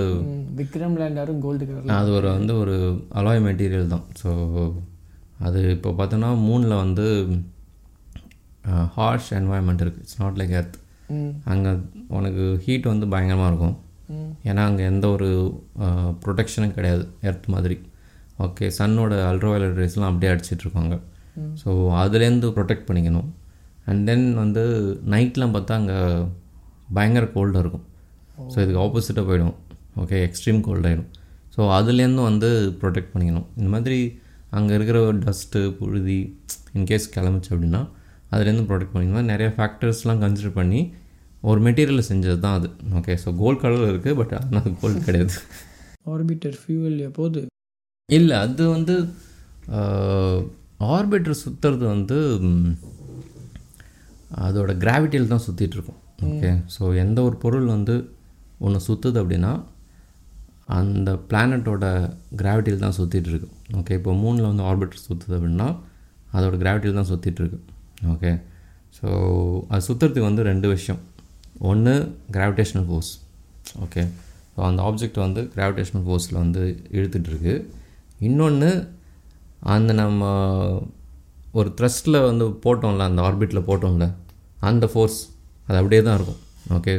விக்ரம் லேண்டரும் கோல்டு கலரில்
அது ஒரு வந்து ஒரு அலாய் மெட்டீரியல் தான். ஸோ அது இப்போ பார்த்தோன்னா மூணில் வந்து ஹார்ஷ் என்வாயன்மெண்ட் இருக்குது இட்ஸ் நாட் லைக் எர்த் அங்கே உனக்கு ஹீட் வந்து பயங்கரமாக இருக்கும். ஏன்னா அங்கே எந்த ஒரு ப்ரொடெக்ஷனும் கிடையாது. எர்த் மாதிரி. ஓகே சன்னோட அல்ட்ராவயலட் ரேஸ்லாம் அப்படியே அடிச்சிட்ருக்காங்க ஸோ அதுலேருந்து ப்ரொடெக்ட் பண்ணிக்கணும். அண்ட் தென் வந்து நைட்லாம் பார்த்தா அங்கே பயங்கர கோல்டாக இருக்கும். ஸோ இதுக்கு ஆப்போசிட்டாக போயிடும். ஓகே எக்ஸ்ட்ரீம் கோல்ட் ஆகிடும் ஸோ அதுலேருந்தும் வந்து ப்ரொடெக்ட் பண்ணிக்கணும். இந்த மாதிரி அங்கே இருக்கிற டஸ்ட்டு புழுதி இன்கேஸ் கிளம்பிச்சு அப்படின்னா அதுலேருந்து ப்ரொடெக்ட் பண்ணிக்கணும். நிறைய ஃபேக்டர்ஸ்லாம் கன்சிடர் பண்ணி ஒரு மெட்டீரியலில் செஞ்சது தான் அது. ஓகே ஸோ கோல்ட் கலரில் இருக்குது பட் ஆனால் கோல்டு கிடையாது.
ஆர்பிட்டர் ஃபியூவல் எப்போது?
இல்லை அது வந்து ஆர்பிட்டர் சுற்றுறது வந்து அதோட கிராவிட்டியில் தான் சுற்றிட்டு இருக்கும் ஓகே ஸோ எந்த ஒரு பொருள் வந்து ஒன்று சுற்றுது அப்படின்னா அந்த பிளானட்டோட கிராவிட்டியில் தான் சுற்றிட்டு இருக்கு ஓகே இப்போ மூணில் வந்து ஆர்பிட்டர் சுற்றுது அப்படின்னா அதோட கிராவிட்டியில் தான் சுற்றிட்டு இருக்கு ஓகே ஸோ அது சுற்றுறதுக்கு வந்து ரெண்டு விஷயம். ஒன்று கிராவிடேஷனல் ஃபோர்ஸ் ஓகே ஸோ அந்த ஆப்ஜெக்ட் வந்து கிராவிடேஷனல் ஃபோர்ஸில் வந்து இழுத்துட்டு இருக்கு இன்னொன்று அந்த நம்ம ஒரு த்ரஸ்ட்டில் வந்து போட்டோம்ல அந்த ஆர்பிட்டில் போட்டோம்ல அந்த ஃபோர்ஸ் அது அப்படியே தான் இருக்கும். ஓகே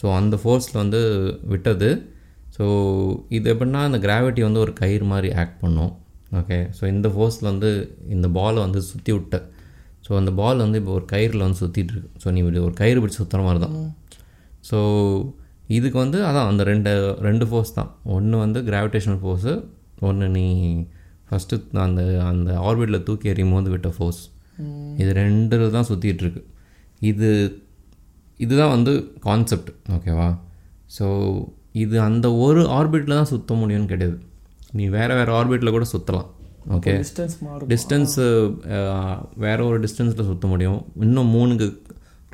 ஸோ அந்த ஃபோர்ஸில் வந்து விட்டது. ஸோ இது எப்படின்னா அந்த கிராவிட்டி வந்து ஒரு கயிறு மாதிரி ஆக்ட் பண்ணும். ஓகே ஸோ இந்த ஃபோர்ஸில் வந்து இந்த பாலை வந்து சுற்றி விட்ட. ஸோ அந்த பால் வந்து இப்போ ஒரு கயிறில் வந்து சுற்றிட்டு இருக்கு. ஸோ நீ இப்படி ஒரு கயிறு பிடிச்சி சுற்றுற மாதிரி தான். ஸோ இதுக்கு வந்து அதான் அந்த ரெண்டு ரெண்டு ஃபோர்ஸ் தான். ஒன்று வந்து கிராவிடேஷனல் ஃபோர்ஸு ஒன்று நீ ஃபஸ்ட்டு அந்த அந்த ஆர்பிட்டில் தூக்கி எறியும் போது விட்ட ஃபோர்ஸ் இது ரெண்டு தான் சுற்றிட்டு இருக்கு. இது இதுதான் வந்து கான்செப்ட் ஓகேவா ஸோ இது அந்த ஒரு ஆர்பிட்டில் தான் சுற்ற முடியும்னு கிடையாது. நீ வேறு வேறு ஆர்பிட்டில் கூட சுற்றலாம் ஓகே
டிஸ்டன்ஸ்
டிஸ்டன்ஸு வேற ஒரு டிஸ்டன்ஸில் சுற்ற முடியும். இன்னும் மூணுக்கு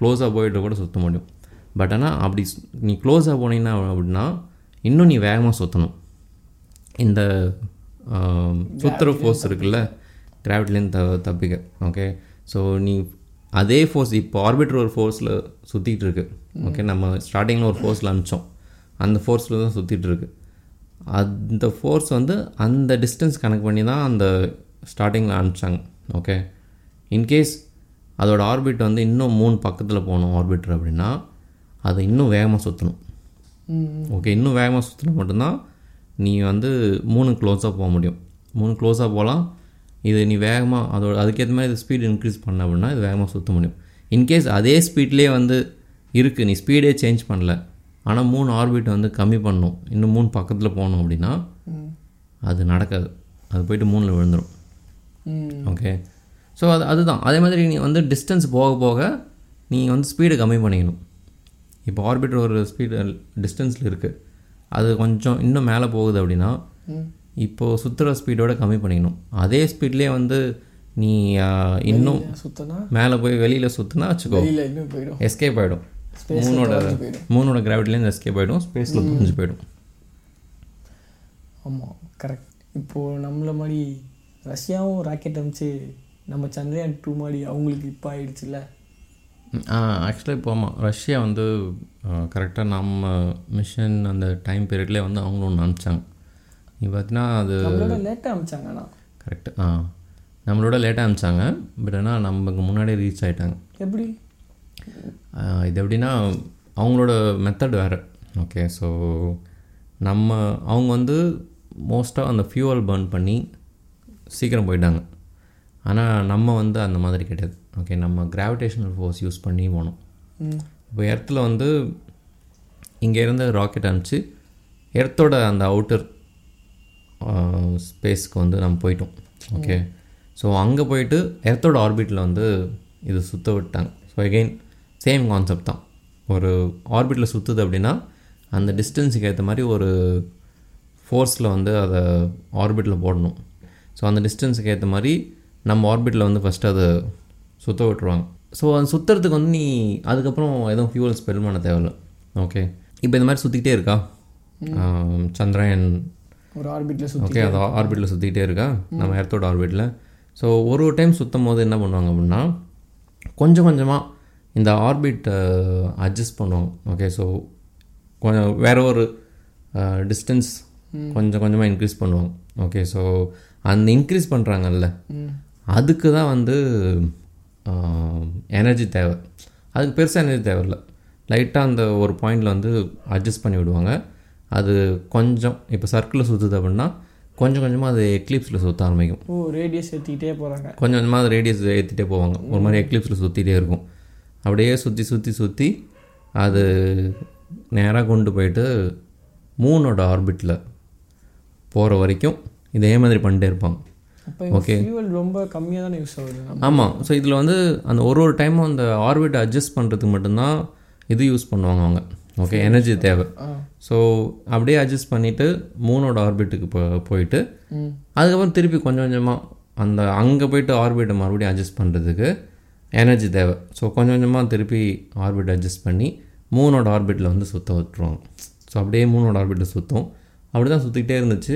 க்ளோஸாக போயிட்டு கூட சுற்ற முடியும். பட் ஆனால் அப்படி நீ க்ளோஸாக போனீங்கன்னா அப்படின்னா இன்னும் நீ வேகமாக சுற்றணும் இந்த சுற்றுற ஃபோர்ஸ் இருக்குல்ல? கிராவிட்டிலேருந்து த தப்பிக்க ஓகே ஸோ நீ அதே ஃபோர்ஸ் இப்போ ஆர்பிட்டர் ஒரு ஃபோர்ஸில் சுற்றிட்டு இருக்கு ஓகே நம்ம ஸ்டார்டிங்கில் ஒரு ஃபோர்ஸில் அனுப்பிச்சோம் அந்த ஃபோர்ஸில் தான் சுற்றிட்டு இருக்கு அந்த ஃபோர்ஸ் வந்து அந்த டிஸ்டன்ஸ் கணக்கு பண்ணி தான் அந்த ஸ்டார்டிங்கில் அனுப்பிச்சாங்க ஓகே இன்கேஸ் அதோட ஆர்பிட் வந்து இன்னும் மூணு பக்கத்தில் போகணும் ஆர்பிட்டர் அப்படின்னா அதை இன்னும் வேகமாக சுற்றணும் ஓகே இன்னும் வேகமாக சுற்றினா மட்டும்தான் நீ வந்து மூணு க்ளோஸாக போக முடியும். மூணு க்ளோஸாக போகலாம் இது நீ வேகமாக அதோட அதுக்கேற்ற மாதிரி இது ஸ்பீட் இன்க்ரீஸ் பண்ண அப்படின்னா இது வேகமாக சுற்ற முடியும் இன்கேஸ் அதே ஸ்பீட்லேயே வந்து இருக்குது நீ ஸ்பீடே சேஞ்ச் பண்ணல ஆனால் மூணு ஆர்பிட் வந்து கம்மி பண்ணணும் இன்னும் மூணு பக்கத்தில் போகணும் அப்படின்னா அது நடக்காது. அது போயிட்டு மூணில் விழுந்துடும் ஓகே ஸோ அது அதுதான். அதே மாதிரி நீ வந்து டிஸ்டன்ஸ் போக போக நீ வந்து ஸ்பீடை கம்மி பண்ணிக்கணும். இப்போ ஆர்பிட்டர் ஒரு ஸ்பீடு டிஸ்டன்ஸில் இருக்குது அது கொஞ்சம் இன்னும் மேலே போகுது அப்படின்னா இப்போது சுற்றுற ஸ்பீடோட கம்மி பண்ணிக்கணும். அதே ஸ்பீட்லேயே வந்து நீ இன்னும்
சுத்தனா?
மேலே போய் வெளியில் சுற்றுனா வச்சுக்கோ.
போயிடும்.
எஸ்கேப் ஆகிடும் மூணோட. மூணோட கிராவிட்டிலேருந்து எஸ்கேப் ஆகிடும் ஸ்பேஸில் புரிஞ்சு போயிடும்.
ஆமாம் கரெக்ட் இப்போது நம்மள மாதிரி ரஷ்யாவும் ராக்கெட் அனுப்பிச்சு நம்ம சந்திரயான் டூ மாதிரி அவங்களுக்கு இப்போ ஆயிடுச்சுல்ல?
ஆக்சுவலாக இப்போ ஆமாம் ரஷ்யா வந்து கரெக்டாக நம்ம மிஷன் அந்த டைம் பீரியட்லேயே வந்து அவங்களும் ஒன்று அனுப்பிச்சாங்க. நீ பார்த்தீங்கன்னா அது
லேட்டாக அமிச்சாங்கண்ணா
கரெக்டு ஆ. நம்மளோட லேட்டாக அனுப்பிச்சாங்க பட் ஆனால் நமக்கு முன்னாடியே ரீச் ஆகிட்டாங்க
எப்படி?
இது எப்படின்னா அவங்களோட மெத்தட் வேறு. ஓகே ஸோ நம்ம அவங்க வந்து மோஸ்ட்டாக அந்த ஃபியூவல் பர்ன் பண்ணி சீக்கிரம் போயிட்டாங்க. ஆனால் நம்ம வந்து அந்த மாதிரி கிடையாது. ஓகே நம்ம கிராவிடேஷனல் ஃபோர்ஸ் யூஸ் பண்ணி போனோம். இப்போ எர்த்தில் வந்து இங்கே இருந்து ராக்கெட் அனுப்பிச்சு எர்த்தோட அந்த அவுட்டர் ஸ்பேஸ்க்கு வந்து நம்ம போயிட்டோம். ஓகே ஸோ அங்கே போயிட்டு எர்த்தோட ஆர்பிட்டில் வந்து இது சுற்ற விட்டாங்க. ஸோ அகெயின் சேம் கான்செப்ட் தான். ஒரு ஆர்பிட்டில் சுற்றுது அப்படின்னா அந்த டிஸ்டன்ஸுக்கு ஏற்ற மாதிரி ஒரு ஃபோர்ஸில் வந்து அதை ஆர்பிட்டில் போடணும். ஸோ அந்த டிஸ்டன்ஸுக்கு ஏற்ற மாதிரி நம்ம ஆர்பிட்டில் வந்து ஃபஸ்ட்டு அதை சுற்ற விட்டுருவாங்க. ஸோ அது சுற்றுறதுக்கு வந்து நீ அதுக்கப்புறம் எதுவும் ஃபியூவல் ஸ்பெல் பண்ண தேவையில்ல. ஓகே இப்போ இந்த மாதிரி சுற்றிக்கிட்டே இருக்கா? சந்திரயான்
ஒரு ஆர்பிட்டில் சுற்றி
ஓகே அது ஆர்பிட்டில் சுற்றிக்கிட்டே இருக்கா? நம்ம எர்த்தோட ஆர்பிட்டில் ஸோ ஒரு ஒரு டைம் சுற்றும் போது என்ன பண்ணுவாங்க அப்படின்னா கொஞ்சம் கொஞ்சமாக இந்த ஆர்பிட்டை அட்ஜஸ்ட் பண்ணுவாங்க. ஓகே ஸோ கொஞ்சம் வேற ஒரு டிஸ்டன்ஸ் கொஞ்சம் கொஞ்சமாக இன்க்ரீஸ் பண்ணுவாங்க. ஓகே ஸோ அந்த இன்க்ரீஸ் பண்ணுறாங்கல்ல அதுக்கு தான் வந்து எனர்ஜி தேவை. அதுக்கு பெருசாக எனர்ஜி தேவையில்ல. லைட்டாக அந்த ஒரு பாயிண்டில் வந்து அட்ஜஸ்ட் பண்ணி விடுவாங்க. அது கொஞ்சம் இப்போ சர்க்கிளில் சுற்றுது அப்படின்னா கொஞ்சம் கொஞ்சமாக அது எக்லிப்ஸில் சுற்ற ஆரம்பிக்கும்.
ஓ ரேடியஸ் ஏற்றிக்கிட்டே போகிறாங்க
கொஞ்சம் கொஞ்சமாக அது ரேடியஸ் ஏற்றிட்டே போவாங்க. ஒரு மாதிரி எக்லிப்ஸில் சுற்றிட்டே இருக்கும். அப்படியே சுற்றி சுற்றி சுற்றி அது நேராக கொண்டு போயிட்டு மூனோட ஆர்பிட்டில் போகிற வரைக்கும் இதே மாதிரி பண்ணிட்டே இருப்பாங்க.
ஃபியூவல் ரொம்ப கம்மியாக தானே யூஸ் ஆகுது?
ஆமாம் ஸோ இதில் வந்து அந்த ஒரு ஒரு டைமும் அந்த ஆர்பிட்டை அட்ஜஸ்ட் பண்ணுறதுக்கு மட்டும்தான் இது யூஸ் பண்ணுவாங்க அவங்க. ஓகே எனர்ஜி தேவை. ஸோ அப்படியே அட்ஜஸ்ட் பண்ணிவிட்டு மூணோட ஆர்பிட்டுக்கு போ போயிட்டு அதுக்கப்புறம் திருப்பி கொஞ்சம் கொஞ்சமாக அந்த அங்கே போயிட்டு ஆர்பிட்டை மறுபடியும் அட்ஜஸ்ட் பண்ணுறதுக்கு எனர்ஜி தேவை. ஸோ கொஞ்சம் கொஞ்சமாக திருப்பி ஆர்பிட் அட்ஜஸ்ட் பண்ணி மூணோட ஆர்பிட்டில் வந்து சுற்ற விட்டுருவாங்க ஸோ அப்படியே மூணோட ஆர்பிட்டில் சுற்றும் அப்படி தான் சுற்றிக்கிட்டே இருந்துச்சு.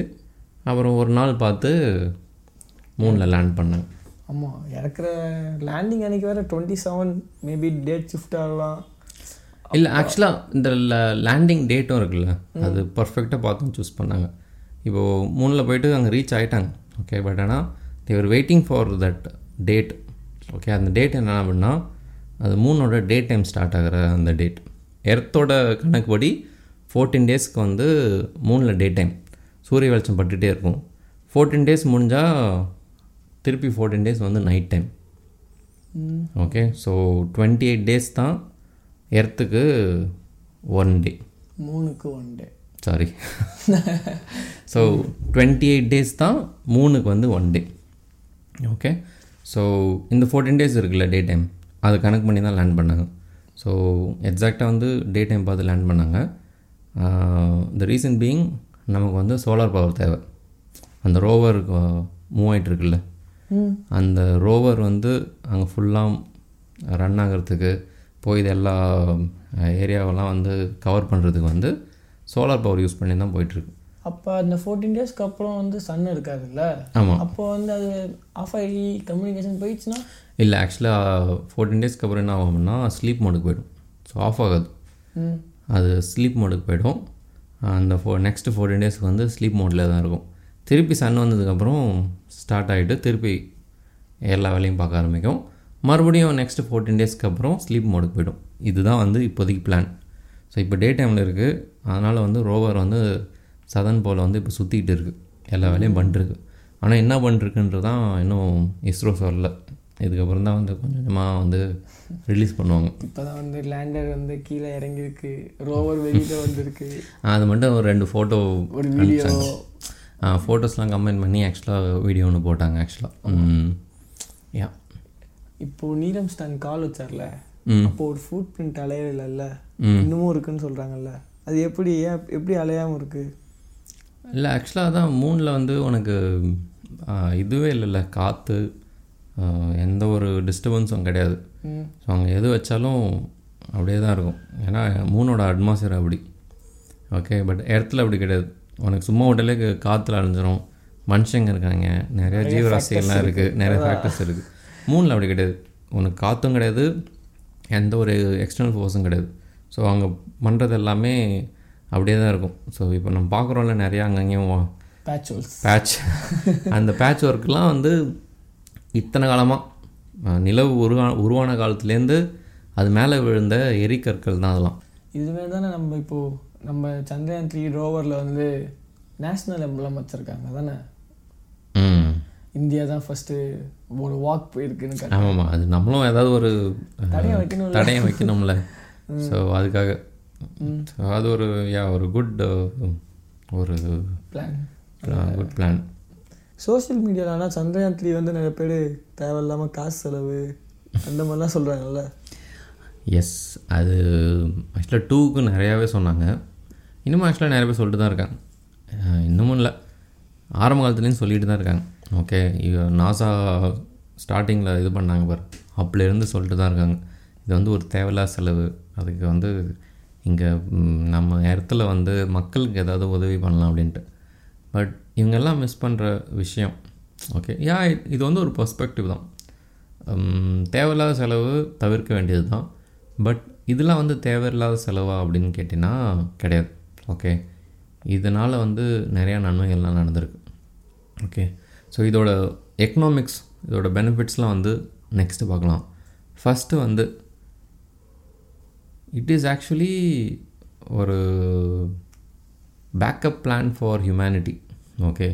அப்புறம் ஒரு நாள் பார்த்து மூணில் லேண்ட் பண்ணாங்க
ஆமாம் இறக்குற லேண்டிங் அன்னைக்கு வேறு twenty seven maybe date shift ஆகலாம்.
இல்லை ஆக்சுவலாக இந்த லேண்டிங் டேட்டும் இருக்குல்ல. அது பர்ஃபெக்டாக பார்த்து சூஸ் பண்ணாங்க. இப்போது மூணில் போயிட்டு அங்கே ரீச் ஆகிட்டாங்க ஓகே பட் ஆனால் they're waiting for that date okay அந்த டேட் என்ன அப்படின்னா அது மூணோட டே டைம் ஸ்டார்ட் ஆகிற அந்த டேட் எர்த்தோட கணக்குப்படி ஃபோர்டீன் டேஸ்க்கு வந்து மூணில் டே டைம் சூரிய வெளிச்சம் பட்டுகிட்டே இருக்கும். ஃபோர்டீன் டேஸ் முடிஞ்சால் திருப்பி ஃபோர்டீன் டேஸ் வந்து night time okay so twenty eight days தான் எர்த்துக்கு ஒன் டே
மூணுக்கு one day
sorry so twenty eight days தான் மூணுக்கு வந்து ஒன் டே ஓகே ஸோ இந்த ஃபோர்டீன் டேஸ் இருக்குல்ல டே டைம் அதை கணக்கு பண்ணி தான் லேண்ட் பண்ணாங்க. ஸோ எக்ஸாக்டாக வந்து டே டைம் பார்த்து லேண்ட் பண்ணாங்க. த ரீசன் பீயிங் நமக்கு வந்து சோலார் பவர் தேவை. அந்த ரோவர் மூவ் ஆகிட்டு இருக்குல்ல.
ம்.
அந்த ரோவர் வந்து அங்கே ஃபுல்லாக ரன் ஆகிறதுக்கு போய் இது எல்லா ஏரியாவெல்லாம் வந்து கவர் பண்ணுறதுக்கு வந்து சோலார் பவர் யூஸ் பண்ணி தான் போயிட்டுருக்கு.
அப்போ அந்த ஃபோர்டீன் டேஸ்க்கு அப்புறம் வந்து சன் இருக்காதுல்ல?
ஆமாம்
அப்போ வந்து அது ஆஃப் ஆகி கம்யூனிகேஷன் போயிடுச்சுன்னா?
இல்லை ஆக்சுவலாக ஃபோர்டீன் டேஸ்க்கு அப்புறம் என்ன ஆகும்னா ஸ்லீப் மோடுக்கு போயிடும். ஸோ ஆஃப் ஆகாது. அது ஸ்லீப் மோடுக்கு போயிடும். அந்த ஃபோ நெக்ஸ்ட்டு ஃபோர்டீன் டேஸ்க்கு வந்து ஸ்லீப் மோடில் தான் இருக்கும். திருப்பி சன் வந்ததுக்கப்புறம் ஸ்டார்ட் ஆகிட்டு திருப்பி எல்லா வேலையும் பார்க்க ஆரம்பிக்கும். மறுபடியும் நெக்ஸ்ட்டு ஃபோர்டீன் டேஸ்க்கு அப்புறம் ஸ்லீப் மோடுக்கு போயிடும். இதுதான் வந்து இப்போதைக்கு பிளான் ஸோ இப்போ டே டைமில் இருக்குது அதனால் வந்து ரோவர் வந்து சதன் போல் வந்து இப்போ சுற்றிக்கிட்டு இருக்குது எல்லா வேலையும் பண்ணிட்டுருக்கு ஆனால் என்ன பண்ணிருக்குன்றது தான் இன்னும் இஸ்ரோ சொல்லல. இதுக்கப்புறம் தான் வந்து கொஞ்சம் கொஞ்சமாக வந்து ரிலீஸ் பண்ணுவாங்க.
இப்போ தான் வந்து லேண்டர் வந்து கீழே இறங்கியிருக்கு. ரோவர் வெளியில் வந்திருக்கு.
அது மட்டும் ஒரு ரெண்டு ஃபோட்டோ
ஒரு வீடியோ
ஃபோட்டோஸ்லாம் கம்பைன் பண்ணி ஆக்சுவலாக வீடியோ ஒன்று போட்டாங்க ஆக்சுவலாக யா
இப்போ நீலம் ஸ்டான் கால் வச்சார்ல அப்போ ஒரு ஃபுட் பிரிண்ட் அலையலைல்ல
ம்.
இன்னமும் இருக்குன்னு சொல்கிறாங்கல்ல அது எப்படி ஏன் எப்படி அலையாமல் இருக்கு?
இல்லை ஆக்சுவலாக அதான் மூணில் வந்து உனக்கு இதுவே இல்லைல்ல காற்று எந்த ஒரு டிஸ்டர்பன்ஸும் கிடையாது. ஸோ அங்கே எது வச்சாலும் அப்படியே தான் இருக்கும். ஏன்னா மூணோட அட்மாஸ்பியர் அப்படி. ஓகே பட் இடத்துல அப்படி கிடையாது. உனக்கு சும்மா விட்டாலே காற்றுல அழிஞ்சிரும் மனுஷங்க இருக்காங்க. நிறைய ஜீவராசிகள்லாம் இருக்குது நிறைய ஃபேக்டர்ஸ் இருக்குது மூணில் அப்படி கிடையாது. உனக்கு காற்றும் கிடையாது எந்த ஒரு எக்ஸ்டர்னல் ஃபோர்ஸும் கிடையாது. ஸோ அங்கே பண்ணுறது எல்லாமே அப்படியே தான் இருக்கும். ஸோ இப்போ நம்ம பார்க்குறோம்ல நிறையா அங்கங்கேயும்
பேட்ச்
பேட்ச் அந்த பேட்ச் ஒர்க்லாம் வந்து இத்தனை காலமாக நிலவு உருவா உருவான காலத்துலேருந்து அது மேலே விழுந்த எரிக்கற்கள் தான் அதெல்லாம்.
இதுவே தானே நம்ம இப்போது நம்ம சந்திரயான் த்ரீ ரோவரில் வந்து நேஷ்னல் எம்பளம் வச்சுருக்காங்க தானே இந்தியா தான் ஃபஸ்ட்டு ஒரு வாக் போயிருக்குன்னு.
ஆமாம்மா அது நம்மளும் ஏதாவது ஒரு அஹ்,
தடையம் வைக்கணும்ல.
தடயம் வைக்கணும்ல. ஸோ அதுக்காக. அது ஒரு யா ஒரு குட் ஒரு
பிளான்
குட் பிளான்
சோஷியல் மீடியாவில் ஆனால் சந்திரயான் த்ரீ வந்து நிறைய பேர் தேவையில்லாமல் காசு செலவு அந்த மாதிரிலாம் சொல்கிறாங்கல்ல
எஸ் அது ஆக்சுவலாக டூக்கு நிறையாவே சொன்னாங்க. இன்னமும் ஆக்சுவலாக நிறைய பேர் சொல்லிட்டு தான் இருக்காங்க இன்னமும் இல்லை. ஆரம்ப காலத்துலேயும் சொல்லிட்டு தான் இருக்காங்க. ஓகே நாசா ஸ்டார்டிங்கில் இது பண்ணாங்க பார். அப்போலேருந்து சொல்லிட்டு தான் இருக்காங்க. இது வந்து ஒரு தேவையில்லா செலவு. அதுக்கு வந்து இங்கே நம்ம இடத்துல வந்து மக்களுக்கு ஏதாவது உதவி பண்ணலாம் அப்படின்ட்டு. பட் இவங்கெல்லாம் மிஸ் பண்ணுற விஷயம் ஓகே யா இது வந்து ஒரு பர்ஸ்பெக்டிவ் தான். தேவையில்லாத செலவு தவிர்க்க வேண்டியது தான். பட் இதெல்லாம் வந்து தேவையில்லாத செலவா அப்படின்னு கேட்டிங்கன்னா கிடையாது ஓகே இதனால் வந்து நிறையா நன்மைகள்லாம் நடந்திருக்கு ஓகே ஸோ இதோட எக்கனாமிக்ஸ் இதோட பெனிஃபிட்ஸ்லாம் வந்து நெக்ஸ்ட்டு பார்க்கலாம். ஃபஸ்ட்டு வந்து இட் இஸ் ஆக்சுவலி ஒரு backup plan for humanity okay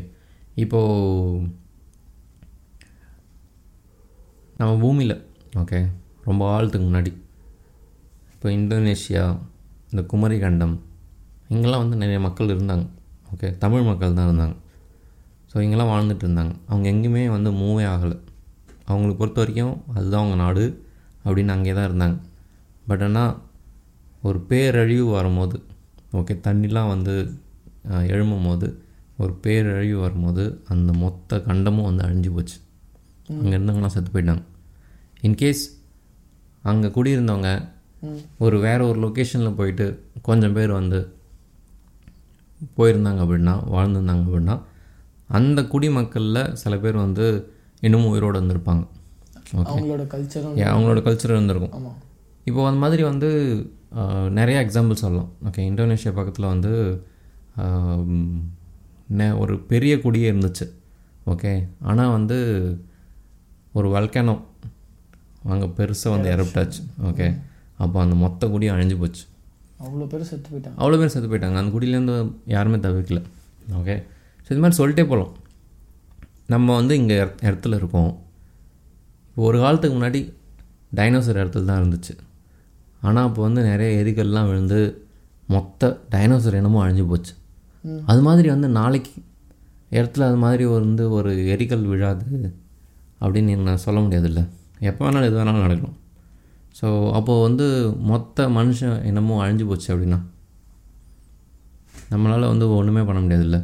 இப்போது நம்ம பூமியில் ஓகே ரொம்ப ஆழத்துக்கு முன்னாடி இப்போ இந்தோனேஷியா இந்த குமரி கண்டம் இங்கெல்லாம் வந்து நிறைய மக்கள் இருந்தாங்க. ஓகே தமிழ் மக்கள் தான் இருந்தாங்க. ஸோ இங்கெல்லாம் வாழ்ந்துட்டு இருந்தாங்க. அவங்க எங்கேயுமே வந்து மூவே ஆகலை. அவங்களுக்கு பொறுத்த வரைக்கும் அதுதான் அவங்க நாடு அப்படின்னு அங்கே தான் இருந்தாங்க. பட் ஆனால் ஒரு பேரழிவு வரும்போது ஓகே தண்ணிலாம் வந்து எழும்பும் போது ஒரு பேரழிவு வரும்போது அந்த மொத்த கண்டமும் வந்து அழிஞ்சு போச்சு. அங்கே இருந்தவங்களாம் செத்து போயிட்டாங்க. இன்கேஸ் அங்கே குடியிருந்தவங்க ஒரு வேற ஒரு லொக்கேஷனில் போயிட்டு கொஞ்சம் பேர் வந்து போயிருந்தாங்க அப்படின்னா வாழ்ந்துருந்தாங்க அப்படின்னா அந்த குடிமக்களில் சில பேர் வந்து இன்னமும் உயிரோடு இருந்திருப்பாங்க. ஓகே
அவங்களோட கல்ச்சரும்
அவங்களோட கல்ச்சர் இருந்திருக்கும். இப்போ அந்த மாதிரி வந்து நிறைய எக்ஸாம்பிள் சொல்லலாம். ஓகே இந்தோனேஷியா பக்கத்தில் வந்து ஒரு பெரிய குடியே இருந்துச்சு. ஓகே ஆனால் வந்து ஒரு வல்கேனோ அங்கே பெருசாக வந்து எரப்டாச்சு ஓகே அப்போ அந்த மொத்த குடியும் அழிஞ்சு போச்சு.
அவ்வளோ பேர் செத்து போயிட்டாங்க.
அவ்வளோ பேர் செத்து போயிட்டாங்க. அந்த குடியிலேருந்து யாருமே தவிர்க்கல ஓகே ஸோ இது மாதிரி சொல்லிட்டே போகலாம். நம்ம வந்து இங்கே இடத்துல இருக்கோம். ஒரு காலத்துக்கு முன்னாடி டைனோசர் இடத்துல தான் இருந்துச்சு. ஆனால் அப்போ வந்து நிறைய எரிகல்லாம் விழுந்து மொத்த டைனோசர் என்னமோ அழிஞ்சு போச்சு. அது மாதிரி வந்து நாளைக்கு இடத்துல அது மாதிரி வந்து ஒரு எரிகல் விழாது அப்படின்னு நான் சொல்ல முடியாதுல்ல. எப்போ வேணாலும் எது வேணாலும் நடக்கணும் ஸோ அப்போது வந்து மொத்த மனுஷன் என்னமோ அழிஞ்சு போச்சு அப்படின்னா நம்மளால் வந்து ஒன்றுமே பண்ண முடியாதுல்ல.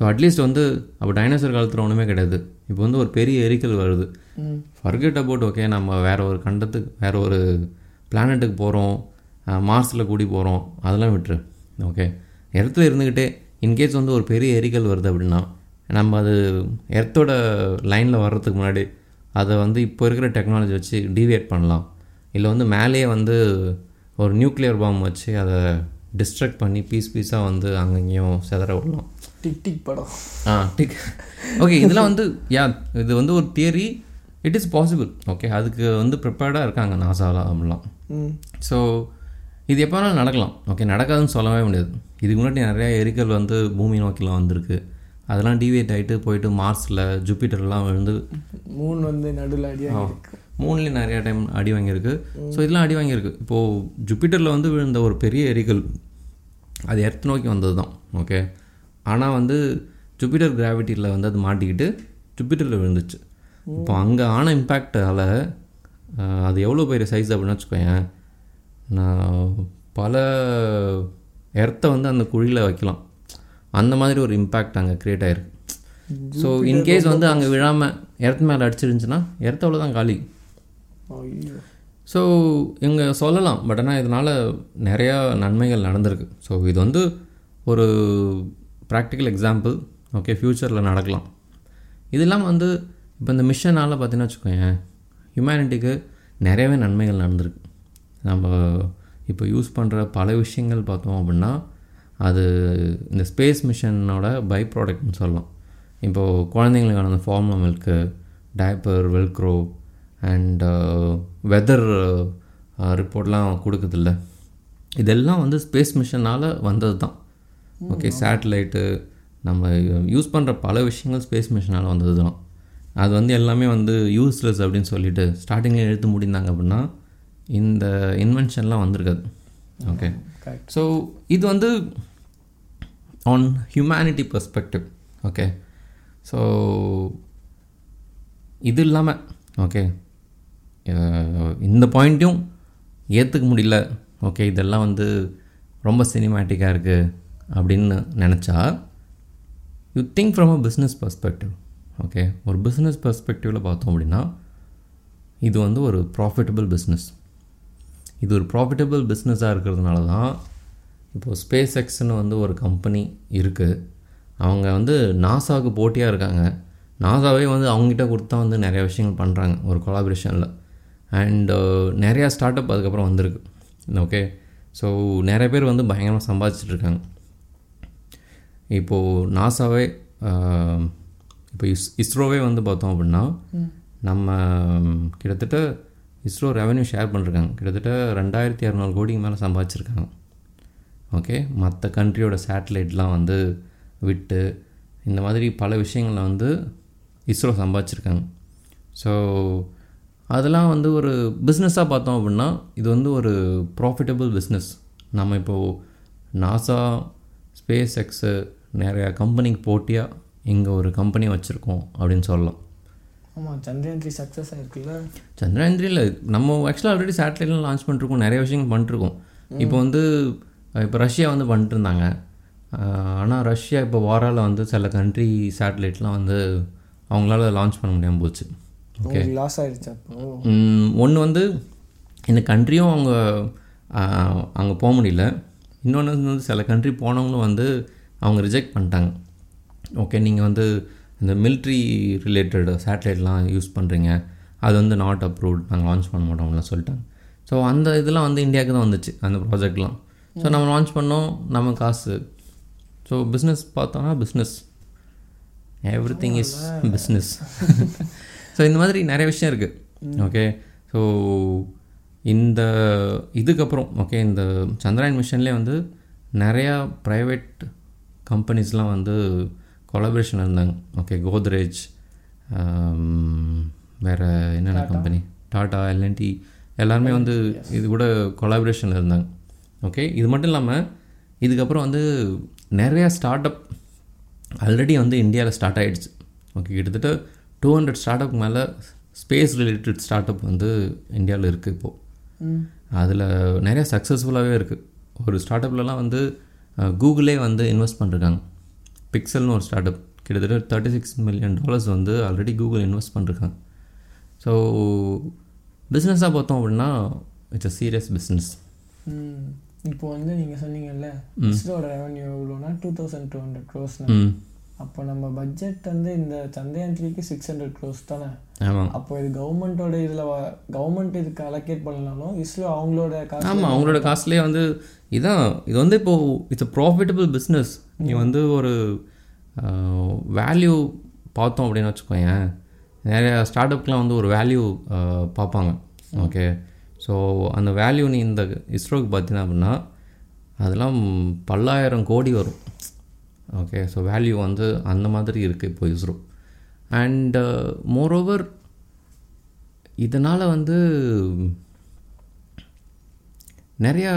ஸோ அட்லீஸ்ட் வந்து அப்போ டைனோசர் காலத்தில் ஒன்றுமே கிடையாது. இப்போ வந்து ஒரு பெரிய எரிக்கல் வருது. ஃபர்கெட் அபவுட் ஓகே நம்ம வேறு ஒரு கண்டத்துக்கு வேறு ஒரு பிளானட்டுக்கு போகிறோம் மார்ஸில் கூடி போகிறோம் அதெல்லாம் விட்டுரு. ஓகே இடத்துல இருந்துக்கிட்டே இன்கேஸ் வந்து ஒரு பெரிய எரிக்கல் வருது அப்படின்னா நம்ம அது எர்த்தோட லைனில் வர்றதுக்கு முன்னாடி அதை வந்து இப்போ இருக்கிற டெக்னாலஜி வச்சு டீவியேட் பண்ணலாம். இல்லை வந்து மேலேயே வந்து ஒரு நியூக்ளியர் பாம் வச்சு அதை டிஸ்ட்ரக்ட் பண்ணி பீஸ் பீஸாக வந்து அங்கங்கேயும் செதற விடலாம்.
டிக் டிக் படம்.
ஆ டிக் ஓகே இதெல்லாம் வந்து யா இது வந்து ஒரு theory it is possible okay அதுக்கு வந்து ப்ரிப்பேர்டாக இருக்காங்க நாசாலாம் அப்படிலாம். ஸோ இது எப்போ வேணாலும் நடக்கலாம். ஓகே நடக்காதுன்னு சொல்லவே முடியாது. இதுக்கு முன்னாடி நிறைய எரிக்கல் வந்து பூமி நோக்கிலாம் வந்திருக்கு. அதெல்லாம் டிவியேட் ஆகிட்டு போயிட்டு மார்ஸில் ஜூபிட்டர்லாம் விழுந்து
மூணு வந்து நடுவில் இருக்கு
மூணுலேயும் நிறைய டைம் அடி வாங்கியிருக்கு. ஸோ இதெல்லாம் அடி வாங்கியிருக்கு. இப்போது ஜூபிட்டரில் வந்து விழுந்த ஒரு பெரிய எரிக்கல் அது எர்த் நோக்கி வந்தது தான் ஓகே ஆனால் வந்து ஜூபிட்டர் கிராவிட்டியில் வந்து அது மாட்டிக்கிட்டு ஜூபிட்டரில் விழுந்துச்சு. இப்போ அங்கே ஆன இம்பேக்டால் அது எவ்வளோ பெரிய சைஸ் அப்படின்னு வச்சுக்கோயேன் நான் பல எர்த்தை வந்து அந்த குழியில் வைக்கலாம். அந்த மாதிரி ஒரு இம்பேக்ட் அங்கே க்ரியேட் ஆயிருக்கு. ஸோ இன்கேஸ் வந்து அங்கே விழாமல் எர்த் மேலே அடிச்சிருந்துச்சுன்னா எர்த் அவ்வளோதான் காலி. ஸோ இவங்க சொல்லலாம் பட் ஆனால் இதனால் நிறையா நன்மைகள் நடந்திருக்கு. ஸோ இது வந்து ஒரு ப்ராக்டிக்கல் எக்ஸாம்பிள் ஓகே ஃப்யூச்சரில் நடக்கலாம். இதெல்லாம் வந்து இப்போ இந்த மிஷனால் பார்த்தீங்கன்னா வச்சுக்கோங்க ஹியூமனிட்டிக்கு நிறையவே நன்மைகள் நடந்திருக்கு. நம்ம இப்போ யூஸ் பண்ணுற பல விஷயங்கள் பார்த்தோம் அப்படின்னா அது இந்த ஸ்பேஸ் மிஷனோட பை ப்ராடக்ட்னு சொல்லலாம். இப்போது குழந்தைங்களுக்கான அந்த formula milk diaper velcro and weather ரிப்போர்ட்லாம் கொடுக்குதில்ல. இதெல்லாம் வந்து ஸ்பேஸ் மிஷனால் வந்தது தான் ஓகே சேட்டலைட்டு நம்ம யூஸ் பண்ணுற பல விஷயங்கள் ஸ்பேஸ் மிஷனால் வந்தது தான் அது வந்து எல்லாமே வந்து யூஸ்லெஸ் அப்படின்னு சொல்லிட்டு ஸ்டார்டிங்கில் எடுத்து முடிந்தாங்க அப்படின்னா இந்த இன்வென்ஷன்லாம் வந்திருக்காது. ஓகே. ஸோ இது வந்து on humanity perspective okay. So இது இல்லாமல் ஓகே. இந்த பாயிண்ட்டையும் ஏற்றுக்க முடியல. ஓகே இதெல்லாம் வந்து ரொம்ப சினிமேட்டிக்காக இருக்குது அப்படின்னு நினச்சா you think from a business perspective okay ஒரு பிஸ்னஸ் பர்ஸ்பெக்டிவில் பார்த்தோம் அப்படின்னா இது வந்து ஒரு ப்ராஃபிட்டபிள் பிஸ்னஸ் இது ஒரு ப்ராஃபிட்டபிள் பிஸ்னஸாக இருக்கிறதுனால தான் இப்போது ஸ்பேஸ் எக்ஸ்னு வந்து ஒரு கம்பெனி இருக்குது அவங்க வந்து நாசாவுக்கு போட்டியாக இருக்காங்க. நாசாவே வந்து அவங்ககிட்ட கொடுத்தா வந்து நிறைய விஷயங்கள் பண்ணுறாங்க ஒரு கொலாபரேஷனில் அண்டு நிறையா ஸ்டார்ட் அப் அதுக்கப்புறம் வந்திருக்கு ஓகே ஸோ நிறைய பேர் வந்து பயங்கரமாக சம்பாதிச்சிட்ருக்காங்க இப்போது நாசாவே இப்போ இஸ் இஸ்ரோவே வந்து பார்த்தோம் அப்படின்னா நம்ம கிட்டத்தட்ட இஸ்ரோ ரெவன்யூ ஷேர் பண்ணிருக்காங்க. கிட்டத்தட்ட ரெண்டாயிரத்தி இரநூறு கோடிக்கு மேலே சம்பாதிச்சிருக்காங்க. ஓகே மற்ற கண்ட்ரியோட சேட்டலைட்லாம் வந்து விட்டு இந்த மாதிரி பல விஷயங்களை வந்து இஸ்ரோ சம்பாதிச்சிருக்காங்க. ஸோ அதெல்லாம் வந்து ஒரு பிஸ்னஸாக பார்த்தோம் அப்படின்னா இது வந்து ஒரு ப்ராஃபிட்டபிள் பிஸ்னஸ் நம்ம இப்போது நாசா ஸ்பேஸ் எக்ஸு நிறையா கம்பெனிக்கு போட்டியாக இங்கே ஒரு கம்பெனி வச்சுருக்கோம் அப்படின்னு சொல்லலாம்.
ஆமாம் சந்திரயான் த்ரீ சக்ஸஸ் ஆயிருக்குல்ல?
சந்திராயன் த்ரீல நம்ம ஆக்சுவலாக ஆல்ரெடி சேட்டலைட்லாம் லான்ச் பண்ணிருக்கோம் நிறைய விஷயங்கள் பண்ணிட்டுருக்கோம் இப்போ வந்து இப்போ ரஷ்யா வந்து பண்ணிட்டு இருந்தாங்க ஆனால் ரஷ்யா இப்போ வாரால் வந்து சில கண்ட்ரி சேட்டலைட்லாம் வந்து அவங்களால லான்ச் பண்ண முடியாமல் போச்சு.
உங்களுக்கு லாஸ் ஆயிடுச்சு அப்போ?
ஒன்று வந்து இந்த கண்ட்ரியும் அவங்க அங்கே போக முடியல. இன்னொன்று வந்து சில கண்ட்ரி போனவங்களும் வந்து அவங்க ரிஜெக்ட் பண்ணிட்டாங்க. ஓகே நீங்கள் வந்து இந்த மிலிட்ரி ரிலேட்டட் சேட்டலைட்லாம் யூஸ் பண்ணுறீங்க அது வந்து நாட் அப்ரூவ்ட் நாங்கள் லான்ச் பண்ண மாட்டோம்லாம் சொல்லிட்டாங்க. ஸோ அந்த இதெல்லாம் வந்து இந்தியாவுக்கு தான் வந்துச்சு அந்த ப்ராஜெக்ட்லாம் ஸோ நம்ம லான்ச் பண்ணோம் நம்ம காசு. ஸோ பிஸ்னஸ் பார்த்தோன்னா business everything is business so இந்த மாதிரி நிறைய விஷயம் இருக்குது ஓகே ஸோ இந்த இதுக்கப்புறம் ஓகே இந்த சந்திராயன் மிஷன்லேயே வந்து நிறையா ப்ரைவேட் கம்பெனிஸ்லாம் வந்து கொலாபரேஷன் இருந்தாங்க. ஓகே கோத்ரேஜ் வேறு என்னென்ன கம்பெனி டாடா எல்என்டி எல்லாருமே வந்து இது கூட கொலாபரேஷனில் இருந்தாங்க. ஓகே இது மட்டும் இல்லாமல் இதுக்கப்புறம் வந்து நிறையா ஸ்டார்ட் அப் ஆல்ரெடி வந்து இந்தியாவில் ஸ்டார்ட் ஆகிடுச்சு ஓகே கிட்டத்தட்ட டூ ஹண்ட்ரட் ஸ்டார்ட் அப் மேலே ஸ்பேஸ் ரிலேட்டட் ஸ்டார்ட் அப் வந்து இந்தியாவில் இருக்குது இப்போது அதில் நிறையா சக்ஸஸ்ஃபுல்லாகவே இருக்குது ஒரு ஸ்டார்ட் அப்லலாம் வந்து கூகுளே வந்து இன்வெஸ்ட் பண்ணிருக்காங்க பிக்சல்னு ஒரு ஸ்டார்ட் அப் கிட்டத்தட்ட தேர்ட்டி சிக்ஸ் மில்லியன் டாலர்ஸ் வந்து ஆல்ரெடி கூகுள் இன்வெஸ்ட் பண்ணிருக்காங்க ஸோ பிஸ்னஸாக பார்த்தோம் அப்படின்னா இட்ஸ் அ சீரியஸ் பிஸ்னஸ்
இப்போ வந்து நீங்கள் சொன்னீங்கல்ல இஸ்ரோட ரெவன்யூ எவ்வளோனா டூ தௌசண்ட் டூ ஹண்ட்ரட் க்ரோஸ்னா
ம்.
அப்போ நம்ம பட்ஜெட் வந்து இந்த சந்திரயான் த்ரீக்கு சிக்ஸ் ஹண்ட்ரட் க்ரோஸ் தானே?
ஆமாம்
அப்போ இது கவர்மெண்ட்டோட இதில் கவர்மெண்ட் இதுக்கு அலோகேட் பண்ணலாலும் இஸ்ரோ அவங்களோட காசு
ஆமாம் அவங்களோட காசுலேயே வந்து இதான் இது வந்து இப்போது இட்ஸ் அ ப்ராஃபிட்டபிள் பிஸ்னஸ் நீ வந்து ஒரு வேல்யூ பார்த்தோம் அப்படின்னு வச்சுக்கோயேன். நிறைய ஸ்டார்ட் அப்க்குலாம் வந்து ஒரு வேல்யூ பார்ப்பாங்க. ஓகே ஸோ அந்த வேல்யூ நீ இந்த இஸ்ரோக்கு பார்த்தீங்கன்னா அப்படின்னா அதெல்லாம் பல்லாயிரம் கோடி வரும். ஓகே ஸோ வேல்யூ வந்து அந்த மாதிரி இருக்குது இப்போ இஸ்ரோ. அண்ட் மோரோவர் இதனால் வந்து நிறையா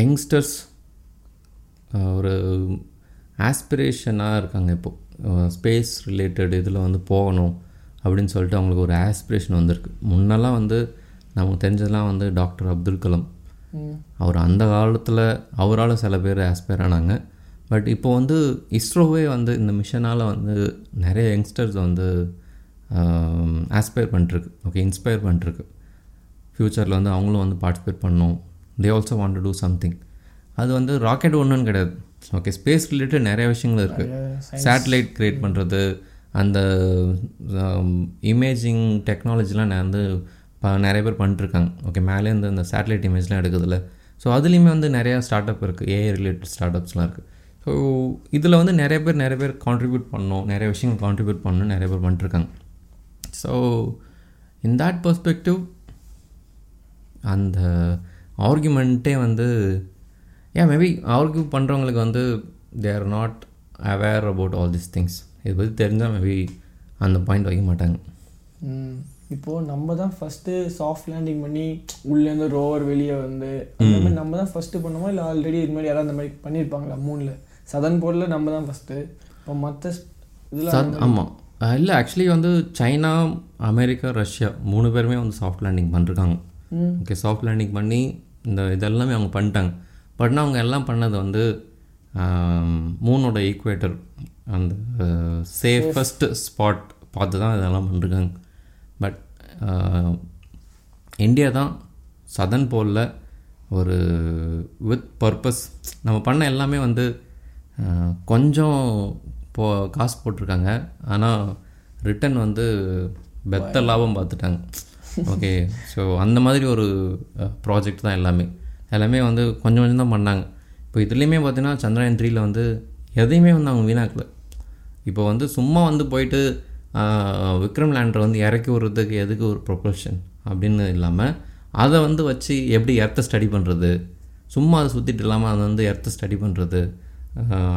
யங்ஸ்டர்ஸ் ஒரு ஆஸ்பிரேஷனாக இருக்காங்க இப்போது ஸ்பேஸ் ரிலேட்டட் இதில் வந்து போகணும் அப்படின்னு சொல்லிட்டு அவங்களுக்கு ஒரு ஆஸ்பிரேஷன் வந்திருக்கு. முன்னெல்லாம் வந்து நமக்கு தெரிஞ்சதெல்லாம் வந்து டாக்டர் அப்துல் கலாம். அவர் அந்த காலத்தில் அவரால் சில பேர் ஆஸ்பயர் ஆனாங்க. பட் இப்போ வந்து இஸ்ரோவே வந்து இந்த மிஷனால் வந்து நிறைய யங்ஸ்டர்ஸ் வந்து ஆஸ்பயர் பண்ணிட்டுருக்கு ஓகே இன்ஸ்பயர் பண்ணிட்டுருக்கு ஃப்யூச்சரில் வந்து அவங்களும் வந்து பார்ட்டிசிபேட் பண்ணணும். They also want to do something அது வந்து ராக்கெட் ஒன்றுன்னு கிடையாது. ஓகே ஸ்பேஸ் ரிலேட்டட் நிறைய விஷயங்கள் இருக்குது சேட்டலைட் க்ரியேட் பண்ணுறது அந்த இமேஜிங் டெக்னாலஜிலாம் நான் வந்து ப நிறைய பேர் பண்ணிட்டுருக்காங்க ஓகே மேலேருந்து அந்த சேட்டலைட் இமேஜ்லாம் எடுக்குதுல்ல ஸோ அதுலேயுமே வந்து நிறையா ஸ்டார்ட் அப் இருக்குது ஏஐ ரிலேட்டட் ஸ்டார்ட் அப்ஸ்லாம் இருக்குது ஸோ இதில் வந்து நிறைய பேர் நிறைய பேர் கான்ட்ரிபியூட் பண்ணணும் நிறைய விஷயங்கள் கான்ட்ரிபியூட் பண்ணணும் நிறைய பேர் பண்ணிட்டுருக்காங்க ஸோ இன் தட் பர்ஸ்பெக்டிவ் அந்த ஆர்குமெண்ட்டே வந்து ஏன் மேபி ஆர்கியூ பண்ணுறவங்களுக்கு வந்து they are not aware about all this things இது பற்றி தெரிஞ்சால் மேபி அந்த பாயிண்ட் வைக்க மாட்டாங்க.
ம். இப்போ நம்ம தான் ஃபஸ்ட்டு சாஃப்ட் லேண்டிங் பண்ணி உள்ளேருந்து ரோவர் வெளியே வந்து அந்த மாதிரி நம்ம தான் ஃபஸ்ட்டு பண்ணுவோமா? இல்லை ஆல்ரெடி இது மாதிரி யாராவது அந்த மாதிரி பண்ணியிருப்பாங்களா மூணில் சதன் போர்டில் நம்ம தான் ஃபஸ்ட்டு இப்போ மற்ற இதில்
ஆமாம் இல்லை ஆக்சுவலி வந்து சைனா அமெரிக்கா ரஷ்யா மூணு பேருமே வந்து சாஃப்ட் லேண்டிங் பண்ணிருக்காங்க. ஓகே சாஃப்ட் லேண்டிங் பண்ணி இந்த இதெல்லாமே அவங்க பண்ணிட்டாங்க. பட் அவங்க எல்லாம் பண்ணது வந்து மூனோட ஈக்குவேட்டர் அந்த சேஃபஸ்ட் ஸ்பாட் பார்த்து தான் இதெல்லாம் பண்ணிருக்காங்க. பட் இந்தியா தான் சதன் போலில் ஒரு வித் பர்பஸ் நம்ம பண்ண எல்லாமே வந்து கொஞ்சம் போ காசு போட்டிருக்காங்க. ஆனால் ரிட்டன் வந்து பெத்த லாபம் பார்த்துட்டாங்க. ஓகே. ஸோ அந்த மாதிரி ஒரு ப்ராஜெக்ட் தான் எல்லாமே. எல்லாமே வந்து கொஞ்சம் கொஞ்சம் தான் பண்ணாங்க. இப்போ இதுலேயுமே பார்த்தீங்கன்னா சந்திரயான் த்ரீயில் வந்து எதையுமே வந்து அவங்க வீணாக்கல. இப்போ வந்து சும்மா வந்து போயிட்டு விக்ரம் லேண்டரை வந்து இறக்கி விடுறதுக்கு எதுக்கு ஒரு ப்ரொபல்ஷன் அப்படின்னு இல்லாமல் அதை வந்து வச்சு எப்படி எர்த்தை ஸ்டடி பண்ணுறது சும்மா அதை சுற்றிட்டு இல்லாமல் அதை வந்து எர்த்தை ஸ்டடி பண்ணுறது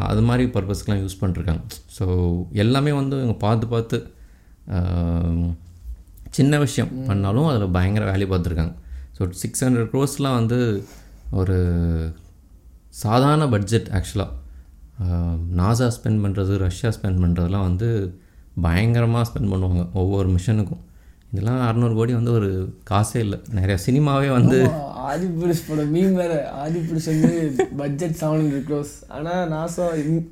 அது மாதிரி பர்பஸ்க்கெலாம் யூஸ் பண்ணிருக்காங்க. ஸோ எல்லாமே வந்து இவங்க பார்த்து பார்த்து சின்ன விஷயம் பண்ணாலும் அதில் பயங்கர வேல்யூ பார்த்துருக்காங்க. ஸோ சிக்ஸ் ஹண்ட்ரட் க்ரோஸ்லாம் வந்து ஒரு சாதாரண பட்ஜெட் ஆக்சுவலாக நாசா ஸ்பெண்ட் பண்ணுறது ரஷ்யா ஸ்பெண்ட் பண்ணுறதுலாம் வந்து பயங்கரமாக ஸ்பெண்ட் பண்ணுவாங்க ஒவ்வொரு மிஷனுக்கும் இதெல்லாம் அறநூறு கோடி வந்து ஒரு காசே இல்லை. நிறைய சினிமாவே வந்து
ஆதிபுருஷ் படம் மீன் வேற. ஆதிபுருஷ் வந்து பட்ஜெட் செவன் ஹண்ட்ரட் க்ரோஸ் ஆனால் நாசா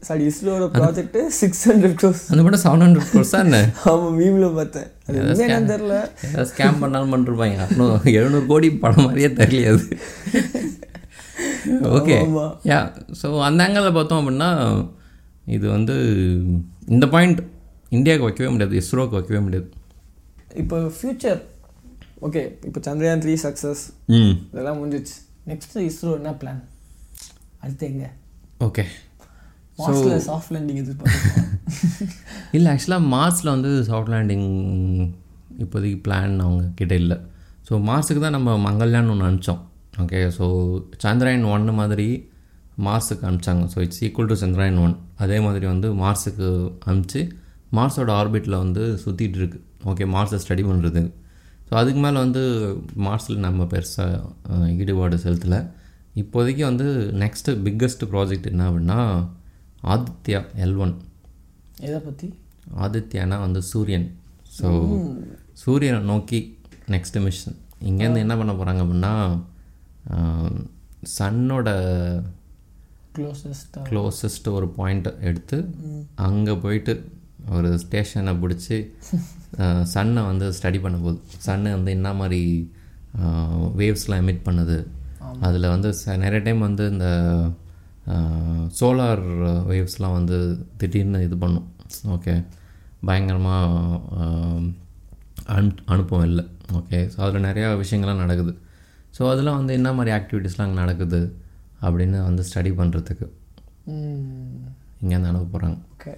சாரி இஸ்ரோட ப்ராஜெக்ட் சிக்ஸ் ஹண்ட்ரட் க்ரோஸ்
அந்த படம் செவன் ஹண்ட்ரட் க்ரோஸா என்ன?
ஆமாம் மீமில் பார்த்தேன். என்னன்னு தெரில
ஸ்கேம் பண்ணாலும் பண்ணிருப்பாங்க. அறுநூறு எழுநூறு கோடி படம் மாதிரியே தெரியல அது. ஓகே. யா ஸோ அந்த ஆங்கிளில் பார்த்தோம் அப்படின்னா இது வந்து இந்த பாயிண்ட் இந்தியாவுக்கு வைக்கவே முடியாது இஸ்ரோவுக்கு வைக்கவே முடியாது.
இப்போ ஃப்யூச்சர் ஓகே இப்போ சந்திரயான் த்ரீ சக்ஸஸ் இதெல்லாம் முடிஞ்சிச்சு நெக்ஸ்ட் இஸ்ரோ என்ன பிளான் அடுத்து எங்க?
ஓகே
மாஸ்ல சாஃப்ட் லேண்டிங் எதிர்பார்க்கலாம்
இல்லை ஆக்சுவலாக மார்ஸில் வந்து சாஃப்ட் லேண்டிங் இப்போதைக்கு பிளான் அவங்க கிட்ட இல்லை. ஸோ மார்ஸுக்கு தான் நம்ம மங்கள்யான் ஒன்று அனுப்பிச்சோம். ஓகே ஸோ சந்திராயன் ஒன்று மாதிரி மார்ஸுக்கு அனுப்பிச்சாங்க. So it's equal to Chandrayaan one அதே மாதிரி வந்து மார்ஸுக்கு அனுப்பிச்சு மார்ஸோட ஆர்பிட்டில் வந்து சுற்றிட்டு இருக்கு ஓகே மார்ஸை ஸ்டடி பண்ணுறது ஸோ அதுக்கு மேலே வந்து மார்ஸில் நம்ம பெருசாக ஈடுபாடு செலுத்தலை. இப்போதைக்கு வந்து நெக்ஸ்ட்டு பிக்கஸ்ட் ப்ராஜெக்ட் என்ன அப்படின்னா ஆதித்யா எல் ஒன்
எதை பற்றி
ஆதித்யானா வந்து சூரியன். ஸோ சூரியனை நோக்கி நெக்ஸ்ட் மிஷன் இங்கேருந்து என்ன பண்ண போகிறாங்க அப்படின்னா சன்னோட
க்ளோசஸ்டாக
க்ளோசஸ்ட் ஒரு பாயிண்ட்டை எடுத்து அங்கே போயிட்டு ஒரு ஸ்டேஷனை பிடிச்சி சன்னை வந்து ஸ்டடி பண்ண போகுது சன்னு வந்து என்ன மாதிரி வேவ்ஸ்லாம் எமிட் பண்ணுது. அதில் வந்து ச- நிறைய டைம் வந்து இந்த சோலார் வேவ்ஸ்லாம் வந்து திடீர்னு இது பண்ணும். ஓகே பயங்கரமாக அனு அனுப்பவும் இல்லை. ஓகே ஸோ அதில் நிறையா விஷயங்கள்லாம் நடக்குது. ஸோ அதெல்லாம் வந்து என்ன மாதிரி ஆக்டிவிட்டீஸ்லாம் அங்கே நடக்குது அப்படின்னு வந்து ஸ்டடி பண்ணுறதுக்கு இங்கேருந்து அனுப்ப போகிறாங்க
ஓகே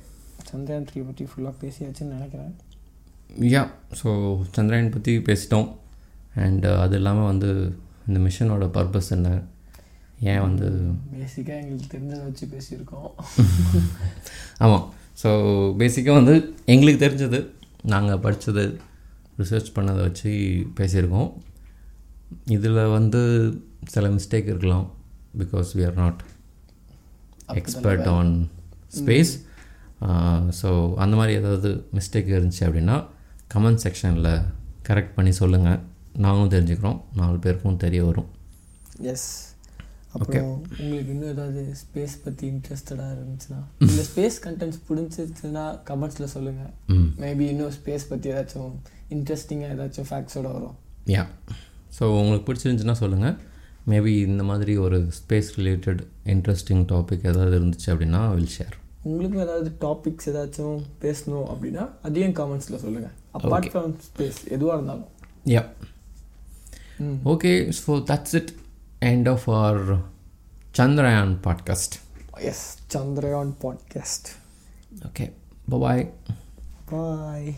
சந்திரயான் த்ரீ பற்றி ஃபுல்லாக பேசியாச்சுன்னு நினைக்கிறேன்.
யா ஸோ சந்திராயன் பற்றி பேசிட்டோம். அண்ட் அது இல்லாமல் வந்து இந்த மிஷனோட பர்பஸ் என்ன? ஏன் வந்து
பேசிக்காக எங்களுக்கு தெரிஞ்சதை வச்சு பேசியிருக்கோம்.
ஆமாம் ஸோ பேசிக்காக வந்து எங்களுக்கு தெரிஞ்சது. நாங்கள் படித்தது ரிசர்ச் பண்ணதை வச்சு பேசியிருக்கோம். இதில் வந்து சில மிஸ்டேக் இருக்கலாம். Because we are not expert on space so அந்த மாதிரி ஏதாவது மிஸ்டேக் இருந்துச்சு அப்படின்னா கமெண்ட் செக்ஷனில் கரெக்ட் பண்ணி சொல்லுங்கள் நாங்களும் தெரிஞ்சுக்கிறோம். நாலு பேருக்கும் தெரிய வரும்.
எஸ் அப்புறம் உங்களுக்கு இன்னும் ஏதாவது ஸ்பேஸ் பற்றி இன்ட்ரெஸ்டடாக இருந்துச்சுன்னா இல்லை ஸ்பேஸ் கண்டென்ட்ஸ் பிடிச்சிருச்சுன்னா கமெண்ட்ஸில் சொல்லுங்கள் மேபி இன்னும் ஸ்பேஸ் பற்றி ஏதாச்சும் இன்ட்ரெஸ்டிங்காக ஏதாச்சும் ஃபேக்ட்ஸோட வரும்.
யா ஸோ உங்களுக்கு பிடிச்சிருந்துச்சுன்னா சொல்லுங்கள் மேபி இந்த மாதிரி ஒரு ஸ்பேஸ் ரிலேட்டட் இன்ட்ரெஸ்டிங் டாபிக் ஏதாவது இருந்துச்சு அப்படின்னா வில் ஷேர்
உங்களுக்கும் ஏதாவது டாபிக்ஸ் ஏதாச்சும் பேசணும் அப்படின்னா அதையும் காமெண்ட்ஸில் சொல்லுங்கள் அப்பார்ட் ஃப்ரம் ஸ்பேஸ் எதுவாக இருந்தாலும்.
யா
ம்.
Okay so that's it end of our Chandrayaan podcast
yes Chandrayaan podcast
okay bye
bye